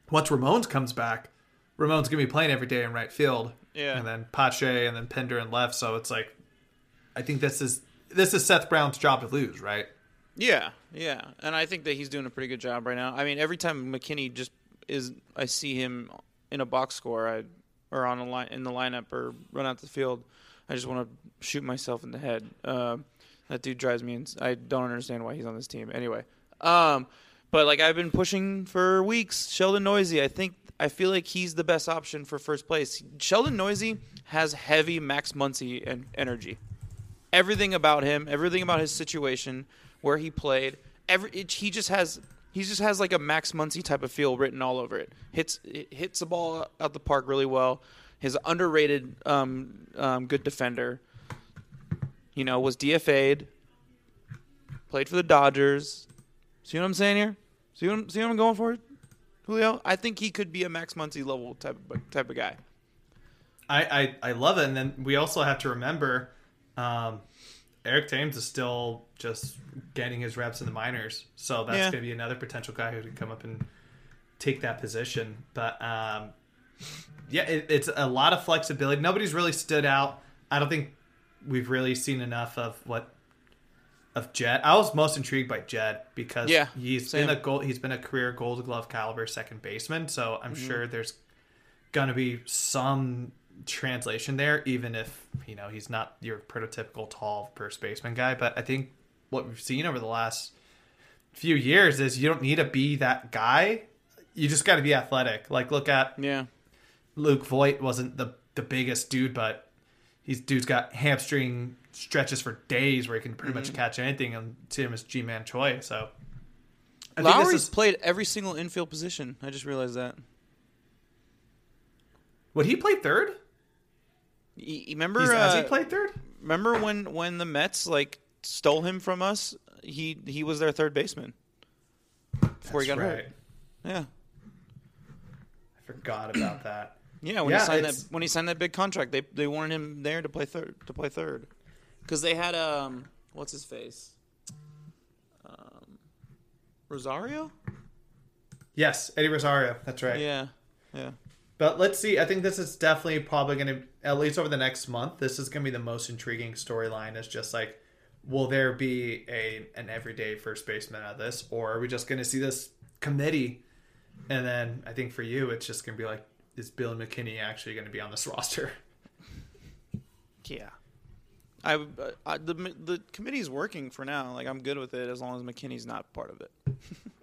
Speaker 2: Once Ramones comes back, Ramone's gonna be playing every day in right field.
Speaker 1: Yeah.
Speaker 2: And then Pache and then Pinder in left, so it's like I think this is this is Seth Brown's job to lose, right?
Speaker 1: Yeah, yeah, and I think that he's doing a pretty good job right now. I mean, every time McKinney just is, I see him in a box score, I or on a line in the lineup or run out the field, I just want to shoot myself in the head. Um, that dude drives me. Ins- I don't understand why he's on this team. Anyway, um, but like I've been pushing for weeks. Sheldon Neuse, I think I feel like he's the best option for first place. Sheldon Neuse has heavy Max Muncy and energy everything about him, everything about his situation, where he played. Every it, he just has he just has like a Max Muncy type of feel written all over it. Hits it hits the ball out the park really well. His underrated um, um, good defender. You know, was DFA'd. Played for the Dodgers. See what I'm saying here? See what I'm, see what I'm going for, Julio? I think he could be a Max Muncy level type of, type of guy.
Speaker 2: I, I, I love it. And then we also have to remember um, Eric Thames is still just getting his reps in the minors. So that's
Speaker 1: Yeah.
Speaker 2: going to be another potential guy who can come up and take that position. But um, yeah, it, it's a lot of flexibility. Nobody's really stood out. I don't think we've really seen enough of what of Jed. I was most intrigued by Jed because
Speaker 1: Yeah,
Speaker 2: he's
Speaker 1: same.
Speaker 2: been a gold. He's been a career Gold Glove caliber second baseman. So I'm sure there's gonna be some translation there, even if you know he's not your prototypical tall first baseman guy. But I think what we've seen over the last few years is you don't need to be that guy. You just got to be athletic. Like look at
Speaker 1: Yeah.
Speaker 2: Luke Voit wasn't the the biggest dude, but he's dude's got hamstring stretches for days where he can pretty much mm-hmm. catch anything, and see him as Ji-Man Choi. So I think this
Speaker 1: Lowrie's
Speaker 2: is
Speaker 1: played every single infield position. I just realized that.
Speaker 2: would he play third?
Speaker 1: Y- Remember,
Speaker 2: He's, has he
Speaker 1: uh,
Speaker 2: played third?
Speaker 1: remember when when the Mets like stole him from us? He he was their third baseman before he got
Speaker 2: That's
Speaker 1: hurt. Yeah,
Speaker 2: I forgot about that.
Speaker 1: yeah. When
Speaker 2: Yeah,
Speaker 1: he signed that when he signed that big contract, they they wanted him there to play third to play third because they had um what's his face um Rosario.
Speaker 2: Yes, Eddie Rosario. That's right.
Speaker 1: Yeah, yeah.
Speaker 2: But let's see. I think this is definitely probably going to, at least over the next month, this is going to be the most intriguing storyline. Is just like, will there be a an everyday first baseman out of this, or are we just going to see this committee? And then I think for you, it's just going to be like, is Bill McKinney actually going to be on this roster?
Speaker 1: Yeah. I, uh, I the the committee's working for now. Like I'm good with it as long as McKinney's not part of it.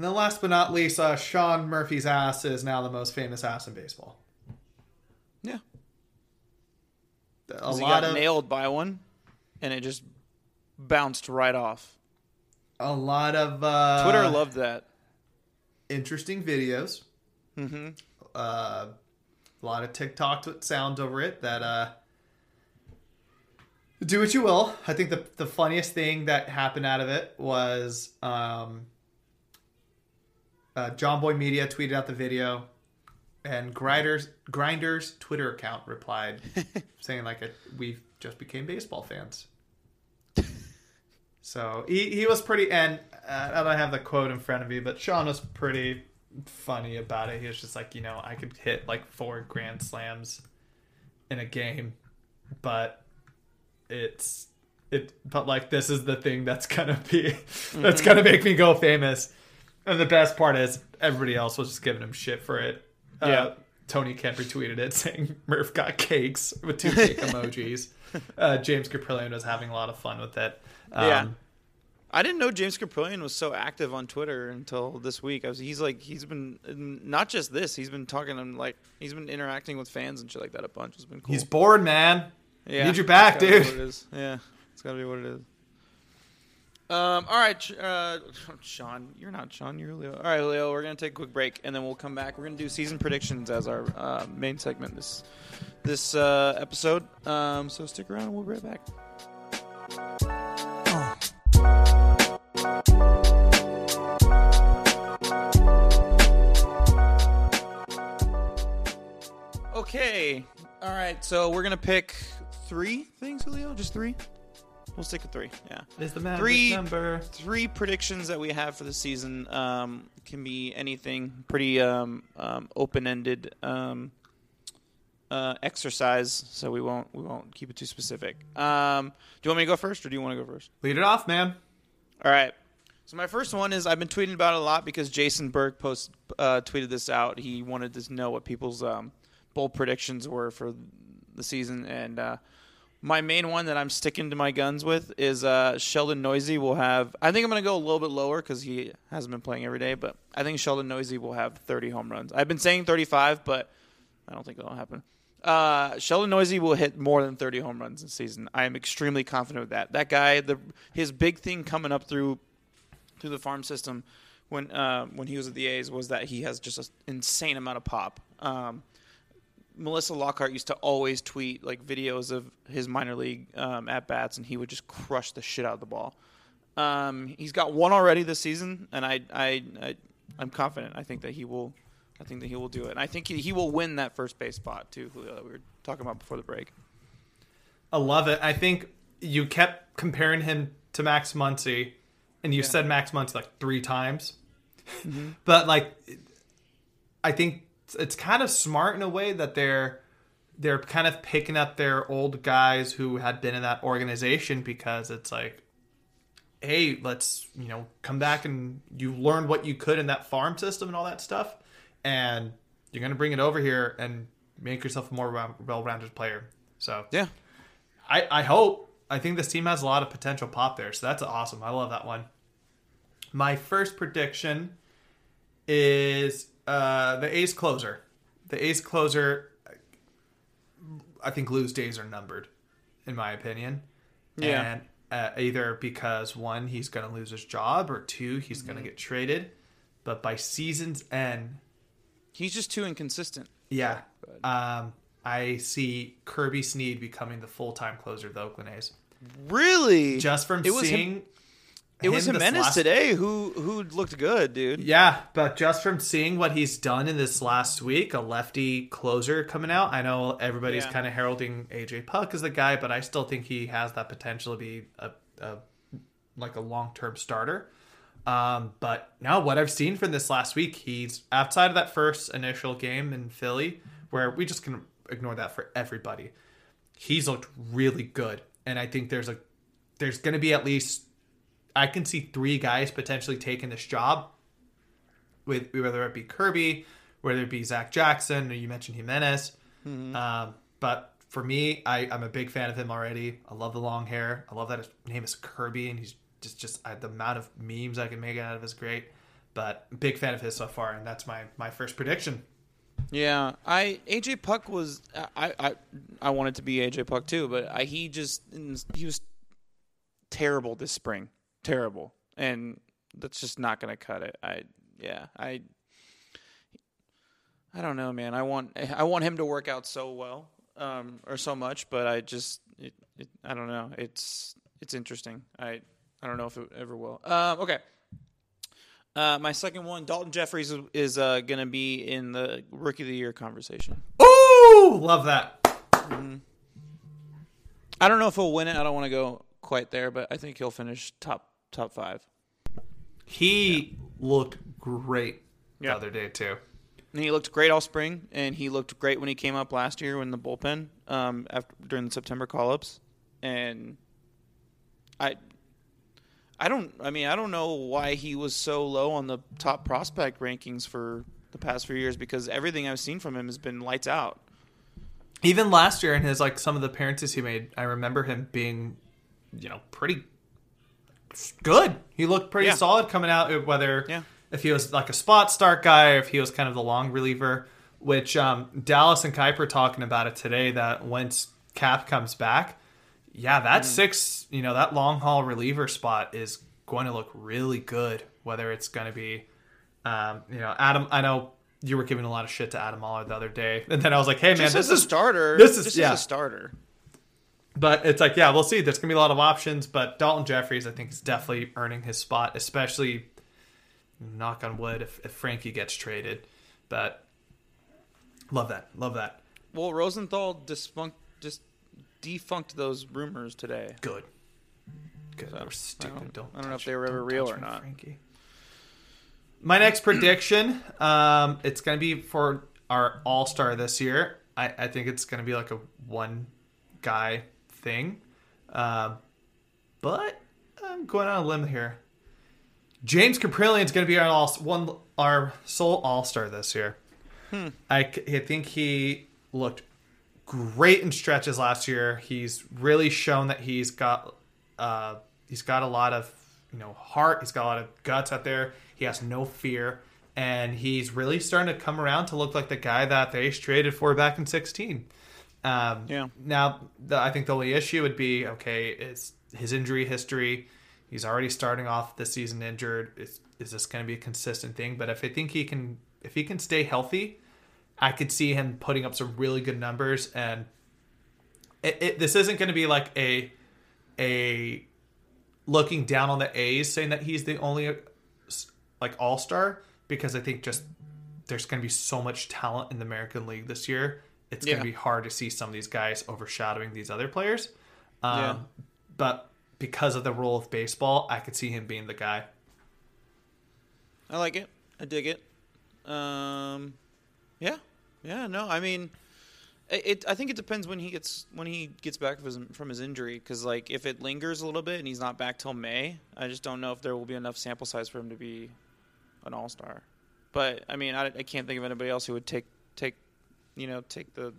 Speaker 2: And then last but not least, uh, Sean Murphy's ass is now the most famous ass in baseball.
Speaker 1: Yeah.
Speaker 2: A lot
Speaker 1: got
Speaker 2: of
Speaker 1: nailed by one, and it just bounced right off.
Speaker 2: a lot of uh,
Speaker 1: Twitter loved that.
Speaker 2: interesting videos.
Speaker 1: Mm-hmm.
Speaker 2: Uh, a lot of TikTok sounds over it that uh, do what you will. I think the the funniest thing that happened out of it was um, uh, Jomboy Media tweeted out the video, and Grindr's Grindr's Twitter account replied saying like we just became baseball fans. So he, he was pretty, and uh, I don't have the quote in front of me, but Sean was pretty funny about it. He was just like, you know, I could hit like four grand slams in a game, but it's it. But like, this is the thing that's gonna be that's gonna make me go famous. And the best part is everybody else was just giving him shit for it. Uh,
Speaker 1: Yeah.
Speaker 2: Tony Kemp retweeted it saying Murph got cakes with two cake emojis. Uh, James Kaprielian was having a lot of fun with it. Um,
Speaker 1: Yeah. I didn't know James Kaprielian was so active on Twitter until this week. I was, he's like he's been not just this. He's been talking and like he's been interacting with fans and shit like that a bunch. It's been cool.
Speaker 2: He's bored, man.
Speaker 1: yeah,
Speaker 2: need your back, dude.
Speaker 1: What it is. Yeah, it's gotta be what it is. Um. All right, uh, Sean. You're not Sean. You're Leo. All right, Leo. We're gonna take a quick break and then we'll come back. We're gonna do season predictions as our uh, main segment this this uh, episode. Um. So stick around. and We'll be right back. Okay. All right. So we're gonna pick three things, Leo. Just three. We'll stick with three. Yeah.
Speaker 2: Is the magic
Speaker 1: Three-
Speaker 2: number?
Speaker 1: Three predictions that we have for the season um, can be anything. Pretty um, um, open-ended um, uh, exercise. So we won't we won't keep it too specific. Um, do you want me to go first, or do you want to go first?
Speaker 2: Lead it off, man.
Speaker 1: All right. So my first one is I've been tweeting about it a lot because Jason Berg post uh, tweeted this out. He wanted to know what people's um, bold predictions were for the season, and uh, my main one that I'm sticking to my guns with is uh, Sheldon Neuse will have. I think I'm going to go a little bit lower because he hasn't been playing every day, but I think Sheldon Neuse will have 30 home runs. I've been saying 35, but I don't think it'll happen. Uh, Sheldon Neuse will hit more than 30 home runs this season. I am extremely confident with that. That guy, the his big thing coming up through through the farm system when uh, when he was at the A's was that he has just an insane amount of pop. Um, Melissa Lockard used to always tweet like videos of his minor league um, at bats, and he would just crush the shit out of the ball. Um, he's got one already this season, and I, I, I, I'm confident. I think that he will. I think that he will do it. And I think he, he will win that first base spot too, Julio, that we were talking about before the break.
Speaker 2: I love it. I think you kept comparing him to Max Muncy, and you said Max Muncy like three times. but like, I think it's kind of smart in a way that they're they're kind of picking up their old guys who had been in that organization because it's like, hey, let's you know come back and you learned what you could in that farm system and all that stuff, and you're gonna bring it over here and make yourself a more well-rounded player. So
Speaker 1: Yeah,
Speaker 2: I, I hope. I think this team has a lot of potential pop there, so that's awesome. I love that one. My first prediction is uh, the A's closer. The A's closer, I think Lou's days are numbered, in my opinion.
Speaker 1: Yeah.
Speaker 2: And uh, either because one, he's going to lose his job, or two, he's going to get traded. But by season's end,
Speaker 1: he's just too inconsistent.
Speaker 2: yeah, um, I see Kirby Snead becoming the full time closer of the Oakland A's.
Speaker 1: Really?
Speaker 2: just from
Speaker 1: it
Speaker 2: seeing
Speaker 1: It was Jimenez
Speaker 2: last-
Speaker 1: today who who looked good, dude.
Speaker 2: Yeah, but just from seeing what he's done in this last week, a lefty closer coming out. I know everybody's
Speaker 1: Yeah.
Speaker 2: kind of heralding AJ Puk as the guy, but I still think he has that potential to be a, a like a long term starter. Um, but now what I've seen from this last week, he's outside of that first initial game in Philly, where we just can ignore that for everybody. He's looked really good, and I think there's a there's going to be at least I can see three guys potentially taking this job. With whether it be Kirby, whether it be Zach Jackson, or you mentioned Jimenez. Um, but for me, I, I'm a big fan of him already. I love the long hair. I love that his name is Kirby, and he's just just uh, the amount of memes I can make out of is great. But big fan of his so far, and that's my my first prediction.
Speaker 1: Yeah, I AJ Puk was I I I wanted to be AJ Puk too, but I, he just he was terrible this spring, terrible, and that's just not going to cut it. I yeah I I don't know, man. I want I want him to work out so well um, or so much, but I just it, it, I don't know. It's it's interesting. I I don't know if it ever will. Um, okay. Uh, my second one, Daulton Jefferies is, is uh, going to be in the Rookie of the Year conversation.
Speaker 2: Ooh, love that.
Speaker 1: I don't know if he'll win it. I don't want to go quite there, but I think he'll finish top top five.
Speaker 2: He looked great
Speaker 1: Yeah.
Speaker 2: the other day too.
Speaker 1: And he looked great all spring, and he looked great when he came up last year in the bullpen um, after during the September call-ups. And I, I don't. I mean, I don't know why he was so low on the top prospect rankings for the past few years because everything I've seen from him has been lights out.
Speaker 2: Even last year in his like some of the appearances he made, I remember him being, you know, pretty good. He looked pretty
Speaker 1: Yeah.
Speaker 2: solid coming out. uh, Whether
Speaker 1: Yeah.
Speaker 2: if he was like a spot start guy or if he was kind of the long reliever, which um, Dallas and Kuiper talking about it today. That once Cap comes back, yeah, that six, you know, that long haul reliever spot is going to look really good. Whether it's going to be, um, you know, Adam. I know you were giving a lot of shit to Adam Oller the other day, and then I was like, hey man,
Speaker 1: Just
Speaker 2: this
Speaker 1: as a starter.
Speaker 2: this is-
Speaker 1: just
Speaker 2: yeah.
Speaker 1: a starter.
Speaker 2: But it's like, yeah, we'll see. There's gonna be a lot of options, but Daulton Jefferies, I think, is definitely earning his spot, especially knock on wood if, if Frankie gets traded. But love that, love that.
Speaker 1: Well, Rosenthal defunct, just defunct those rumors today.
Speaker 2: Good, good.
Speaker 1: So,
Speaker 2: They were stupid.
Speaker 1: I don't-
Speaker 2: don't.
Speaker 1: I don't know if they were ever real or not.
Speaker 2: Frankie. My next prediction, um, it's gonna be for our All Star this year. I, I think it's gonna be like a one guy thing, um, but I'm going on a limb here. James Kaprielian is going to be our all, one our sole All Star this year. I think he looked great in stretches last year. He's really shown that he's got uh, he's got a lot of you know heart. He's got a lot of guts out there. He has no fear, and he's really starting to come around to look like the guy that they traded for back in sixteen. Um,
Speaker 1: Yeah.
Speaker 2: Now, the, I think the only issue would be okay is his injury history. He's already starting off the season injured. Is is this going to be a consistent thing? But if I think he can, if he can stay healthy, I could see him putting up some really good numbers. And it, it, this isn't going to be like a a looking down on the A's saying that he's the only like all star because I think just there's going to be so much talent in the American League this year. It's going to be hard to see some of these guys overshadowing these other players. Um,
Speaker 1: Yeah.
Speaker 2: But because of the role of baseball, I could see him being the guy.
Speaker 1: I like it. I dig it. Um, yeah, yeah. No, I mean, it, it. I think it depends when he gets when he gets back from his, from his injury. Because like, if it lingers a little bit and he's not back till May, I just don't know if there will be enough sample size for him to be an all star. But I mean, I, I can't think of anybody else who would take take, you know, take the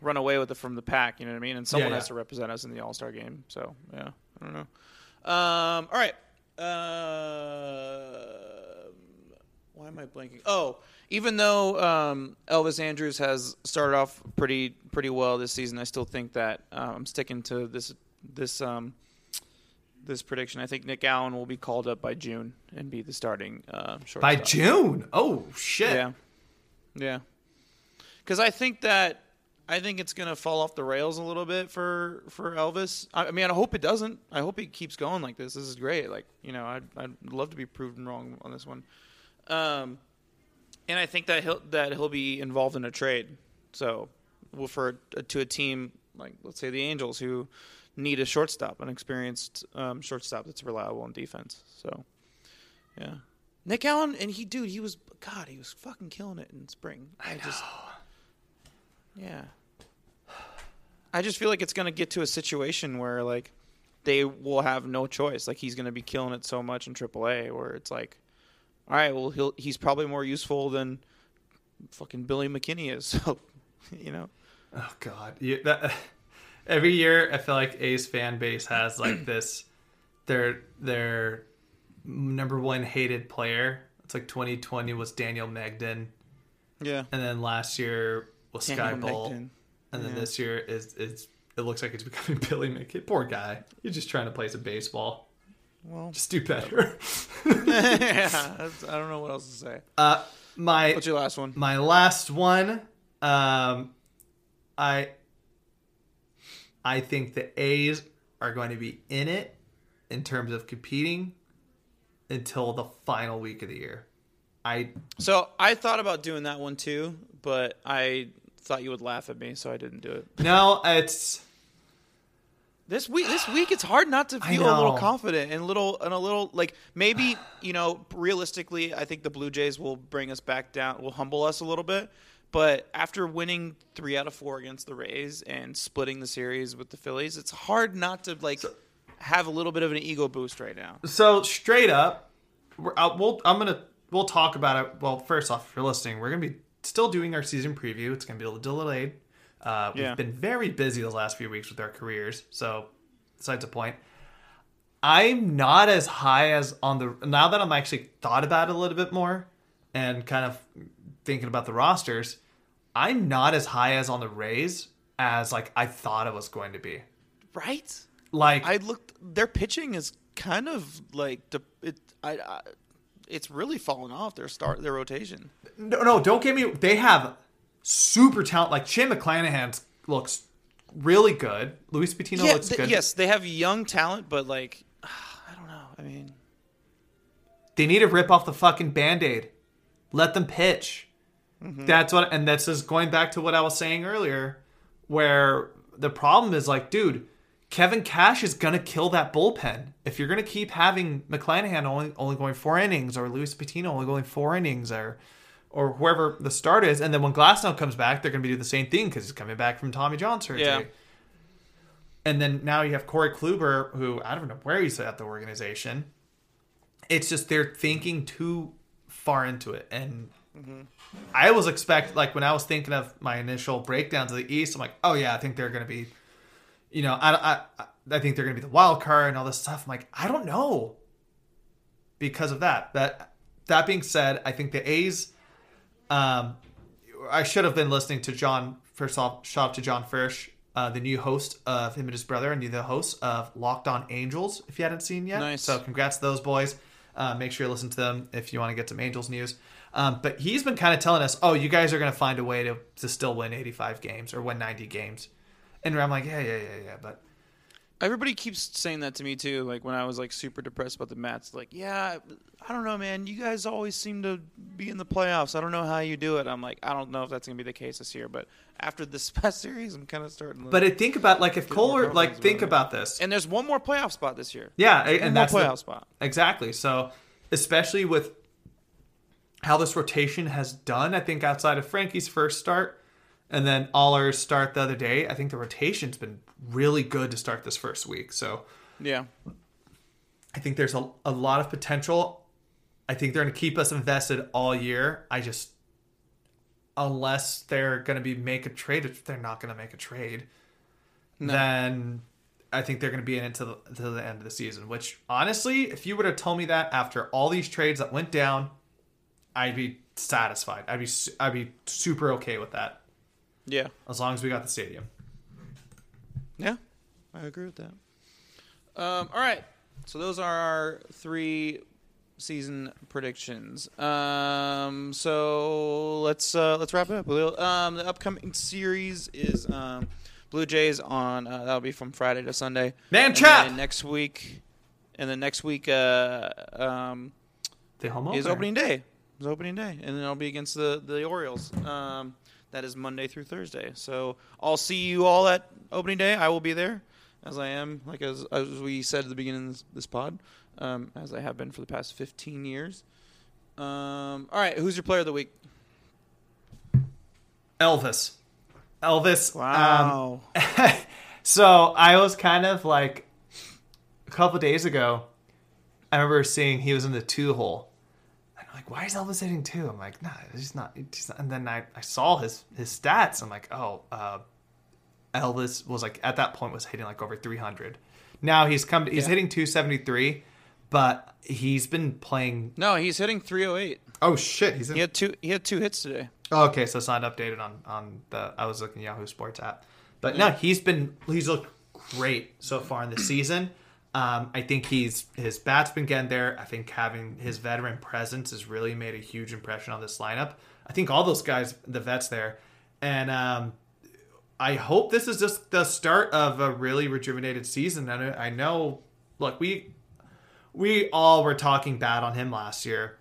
Speaker 1: run away with it from the pack. You know what I mean? And someone
Speaker 2: yeah.
Speaker 1: has to represent us in the all star game. So yeah, I don't know. Um, all right. Uh, why am I blanking? Oh, even though um, Elvis Andrus has started off pretty pretty well this season, I still think that uh, I'm sticking to this this um, this prediction. I think Nick Allen will be called up by June and be the starting uh, shortstop.
Speaker 2: By June. Oh shit.
Speaker 1: Yeah, yeah. Because I think that I think it's gonna fall off the rails a little bit for for Elvis. I, I mean, I hope it doesn't. I hope he keeps going like this. This is great. Like you know, I'd I'd love to be proven wrong on this one. Um, and I think that he'll that he'll be involved in a trade. So, well, for to a team like let's say the Angels who need a shortstop, an experienced um, shortstop that's reliable in defense. So, yeah. Nick Allen and he dude, he was God, he was fucking killing it in spring. I, just Yeah. I just feel like it's gonna get to a situation where like they will have no choice. Like he's gonna be killing it so much in AAA where it's like, all right, well he'll he's probably more useful than fucking Billy McKinney is. So, you know.
Speaker 2: Oh god. You, that, every year I feel like A's fan base has like this their their number one hated player. It's like 2020 was Daniel Mengden,
Speaker 1: Yeah.
Speaker 2: and then last year was
Speaker 1: Skye
Speaker 2: Bolt, and then
Speaker 1: Yeah.
Speaker 2: this year is is it looks like it's becoming Billy McKinney. Poor guy. He's just trying to play some baseball.
Speaker 1: Well,
Speaker 2: Just do better.
Speaker 1: yeah. I don't know what else to say.
Speaker 2: uh, my
Speaker 1: What's your last one?
Speaker 2: my last one um i i think the a's are going to be in it in terms of competing until the final week of the year i
Speaker 1: So I thought about doing that one too, but I thought you would laugh at me, so I didn't do it.
Speaker 2: no it's
Speaker 1: This week, this week, it's hard not to feel a little confident and little and a little like maybe you know realistically, I think the Blue Jays will bring us back down, will humble us a little bit. But after winning three out of four against the Rays and splitting the series with the Phillies, it's hard not to like have a little bit of an ego boost right now.
Speaker 2: so straight up we're, uh, we'll, i'm gonna we'll talk about it well first off if you're listening we're gonna be still doing our season preview it's gonna be a little delayed uh, we've
Speaker 1: Yeah.
Speaker 2: been very busy the last few weeks with our careers so besides a point i'm not as high as on the now that i'm actually thought about it a little bit more and kind of thinking about the rosters i'm not as high as on the rays as like i thought it was going to be
Speaker 1: Right?
Speaker 2: like
Speaker 1: I looked. Their pitching is kind of like de- it. I, I it's really fallen off their start their rotation.
Speaker 2: No, no, don't get me. They have super talent. Like Shane McClanahan looks really good. Luis Patino
Speaker 1: yeah,
Speaker 2: looks
Speaker 1: th-
Speaker 2: good.
Speaker 1: yes, they have young talent, but like I don't know. I mean,
Speaker 2: They need to rip off the fucking band aid. Let them pitch.
Speaker 1: Mm-hmm.
Speaker 2: That's what, and that's just going back to what I was saying earlier, where the problem is like, dude, Kevin Cash is gonna kill that bullpen. If you're gonna keep having McClanahan only only going four innings, or Luis Patino only going four innings, or or whoever the start is, and then when Glasnow comes back, they're gonna be doing the same thing because he's coming back from Tommy John surgery.
Speaker 1: Yeah.
Speaker 2: And then now you have Corey Kluber, who I don't know where he's at the organization. It's just they're thinking too far into it, and mm-hmm. I was expect like when I was thinking of my initial breakdowns of the East, I'm like, oh yeah, I think they're going to be, you know, I, I I think they're going to be the wild card and all this stuff. I'm like, I don't know, because of that. That that being said, I think the A's. Um, I should have been listening to John. First off, shout out to John Firsch, uh, the new host of him and his brother, and the host of Locked On Angels. If you hadn't seen yet,
Speaker 1: Nice.
Speaker 2: So congrats to those boys. Uh, make sure you listen to them if you want to get some Angels news. Um, but he's been kind of telling us, oh, you guys are going to find a way to, to still win 85 games or win 90 games. And I'm like, yeah, yeah, yeah, yeah. But
Speaker 1: everybody keeps saying that to me too. Like when I was like super depressed about the Mets, like yeah, I don't know, man. You guys always seem to be in the playoffs. I don't know how you do it. I'm like, I don't know if that's gonna be the case this year, but after this past series, I'm kind of starting. To,
Speaker 2: but it, think about like if Kohler, like think
Speaker 1: about
Speaker 2: this.
Speaker 1: and there's one more playoff spot this year.
Speaker 2: Yeah, and
Speaker 1: more
Speaker 2: that's the-
Speaker 1: playoff spot.
Speaker 2: Exactly. So, especially with how this rotation has done, I think outside of Frankie's first start and then Oller's start the other day, I think the rotation's been really good to start this first week. So,
Speaker 1: Yeah.
Speaker 2: I think there's a, a lot of potential. I think they're going to keep us invested all year. I just, unless they're going to be make a trade, if they're not going to make a trade, then I think they're going to be in it to the, to the end of the season. Which honestly, if you would have told me that after all these trades that went down, I'd be satisfied. I'd be I'd be super okay with that
Speaker 1: Yeah.
Speaker 2: as long as we got the stadium.
Speaker 1: Yeah, I agree with that. Um, all right, so those are our three season predictions. Um, so let's uh, let's wrap it up. Um, the upcoming series is um, Blue Jays on uh, that'll be from Friday to Sunday.
Speaker 2: Man trap!
Speaker 1: next week, and then next week uh, um,
Speaker 2: The home
Speaker 1: is opening day. Is opening day, and then I'll be against the the Orioles. Um, that is Monday through Thursday. So I'll see you all at opening day. I will be there, as I am, like as as we said at the beginning of this, this pod, um, as I have been for the past 15 years. Um, all right, who's your player of the week?
Speaker 2: Elvis. Elvis. um,
Speaker 1: Wow.
Speaker 2: so I was kind of like a couple days ago. I remember seeing he was in the two hole. Like, why is Elvis hitting two? I'm like, nah, he's not. He's not. And then I, I saw his his stats. I'm like, oh, uh, Elvis was like at that point was hitting like over 300. Now he's come. He's
Speaker 1: Yeah.
Speaker 2: hitting 273, but he's been playing.
Speaker 1: No, he's hitting 308.
Speaker 2: Oh shit, he's in.
Speaker 1: He had two. He had two hits today.
Speaker 2: Oh, okay, so it's not updated on on the. I was looking Yahoo Sports app, but no, he's been he's looked great so far in the season. Um, I think he's his bat's been getting there. I think having his veteran presence has really made a huge impression on this lineup. I think all those guys, the vets there, and um, I hope this is just the start of a really rejuvenated season. And I know, look, we we all were talking bad on him last year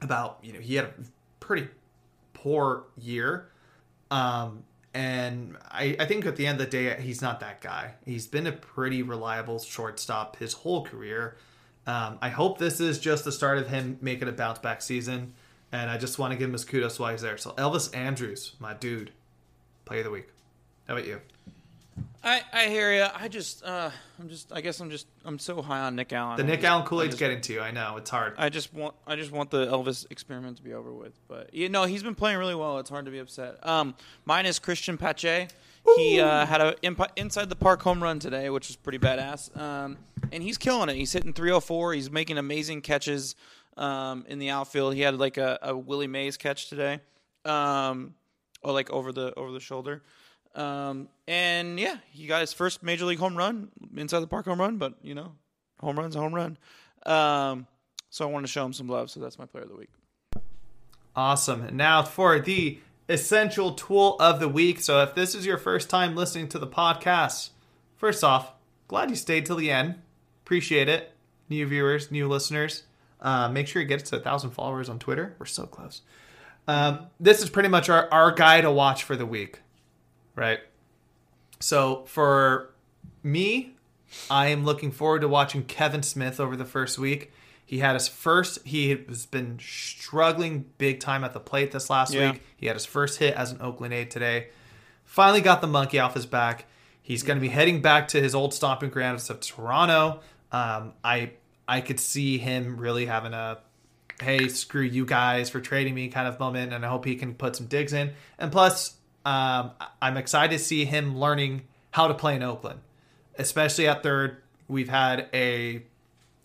Speaker 2: about you know he had a pretty poor year. Um, and I, I think at the end of the day, he's not that guy. He's been a pretty reliable shortstop his whole career. Um, I hope this is just the start of him making a bounce back season. And I just want to give him his kudos while he's there. So Elvis Andrus, my dude, play of the week. How about you?
Speaker 1: I, I hear you. I just uh, I'm just I guess I'm just I'm so high on Nick Allen.
Speaker 2: The Nick Allen Kool Aid's getting to you. I know it's hard.
Speaker 1: I just want I just want the Elvis experiment to be over with. But you know he's been playing really well. It's hard to be upset. Um, mine is Christian Pache. He uh, had a imp- inside the park home run today, which was pretty badass. Um, and he's killing it. He's hitting 304. He's making amazing catches um, in the outfield. He had like a, a Willie Mays catch today, um, or like over the over the shoulder. Um, and yeah, he got his first major league home run inside the park home run. But you know, home run's a home run. Um, so I wanted to show him some love. So that's my player of the week.
Speaker 2: Awesome. Now for the essential tool of the week. So if this is your first time listening to the podcast, first off, glad you stayed till the end. Appreciate it. New viewers, new listeners. Uh, make sure you get to a thousand followers on Twitter. We're so close. Um, this is pretty much our, our guy to watch for the week, right? So for me, I am looking forward to watching Kevin Smith over the first week. He had his first, he has been struggling big time at the plate this last
Speaker 1: Yeah.
Speaker 2: week. He had his first hit as an Oakland A today. Finally got the monkey off his back. He's going to be heading back to his old stomping grounds of Toronto. Um, I I could see him really having a hey screw you guys for trading me kind of moment, and I hope he can put some digs in. And plus, um, I'm excited to see him learning how to play in Oakland, especially at third. We've had a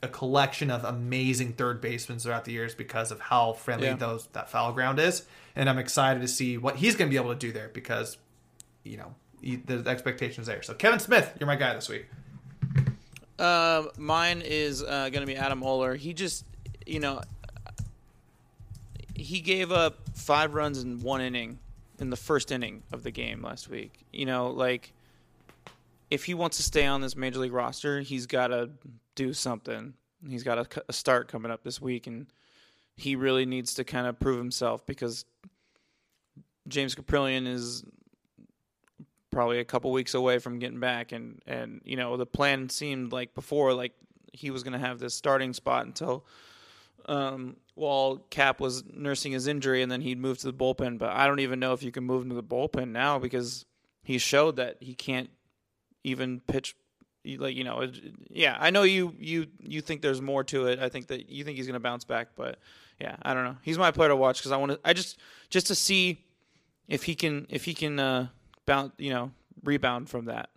Speaker 2: a collection of amazing third basemen throughout the years because of how friendly
Speaker 1: Yeah.
Speaker 2: those that foul ground is, and I'm excited to see what he's going to be able to do there because you know he, the expectations there. So Kevin Smith, you're my guy this week.
Speaker 1: Um, mine is uh, going to be Adam Oller. He just, you know, he gave up five runs in one inning in the first inning of the game last week. You know, like if he wants to stay on this major league roster, he's got to do something. He's got a, a start coming up this week, and he really needs to kind of prove himself because James Kaprielian is probably a couple weeks away from getting back and and you know the plan seemed like before like he was going to have this starting spot until um while Cap was nursing his injury and then he'd move to the bullpen. But I don't even know if you can move him to the bullpen now because he showed that he can't even pitch like you know it- yeah I know you you you think there's more to it. I think that you think he's going to bounce back but yeah I don't know. He's my player to watch cuz I want to I just just to see if he can if he can uh bounce you know rebound from that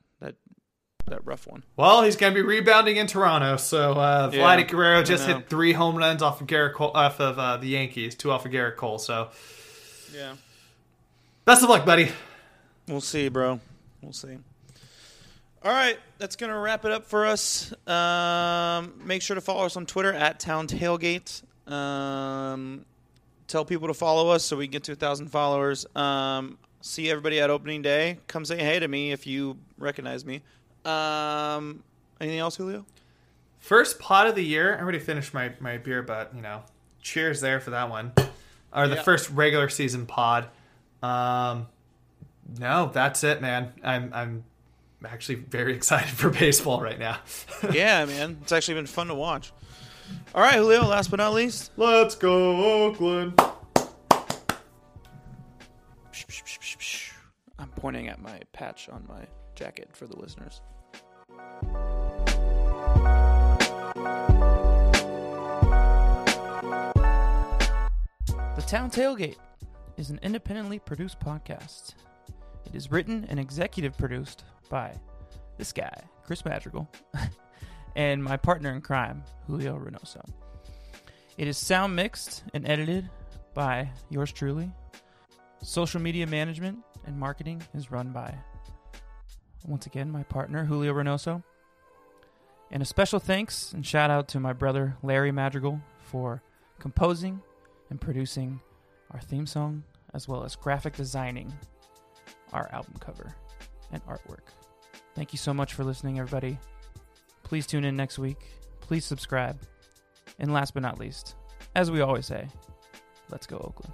Speaker 1: that that rough one.
Speaker 2: Well, he's going to be rebounding in Toronto. So uh,
Speaker 1: Yeah,
Speaker 2: Vladdy Guerrero just hit three home runs off of Gerrit Cole, off of uh, the Yankees, two off of Gerrit Cole. So.
Speaker 1: Yeah.
Speaker 2: Best of luck, buddy.
Speaker 1: we'll see bro. We'll see. All right that's gonna wrap it up for us. Um make sure to follow us on twitter at town tailgate. Um tell people to follow us so we can get to a thousand followers. Um see everybody at opening day. Come say hey to me if you recognize me um anything else julio
Speaker 2: First pot of the year. I already finished my, my beer, but you know, cheers there for that one. Or the
Speaker 1: Yeah.
Speaker 2: first regular season pod. Um, no, that's it, man. I'm I'm actually very excited for baseball right now.
Speaker 1: yeah, man. It's actually been fun to watch. All right, Julio, last but not least.
Speaker 2: Let's go Oakland.
Speaker 1: I'm pointing at my patch on my jacket for the listeners. The Town Tailgate is an independently produced podcast. It is written and executive produced by this guy, Chris Madrigal, and my partner in crime, Julio Reynoso. It is sound mixed and edited by yours truly. Social media management and marketing is run by, once again, my partner, Julio Reynoso. And a special thanks and shout out to my brother, Larry Madrigal, for composing and producing our theme song, as well as graphic designing our album cover and artwork. Thank you so much for listening, everybody. Please tune in next week. Please subscribe. And last but not least, as we always say, let's go, Oakland.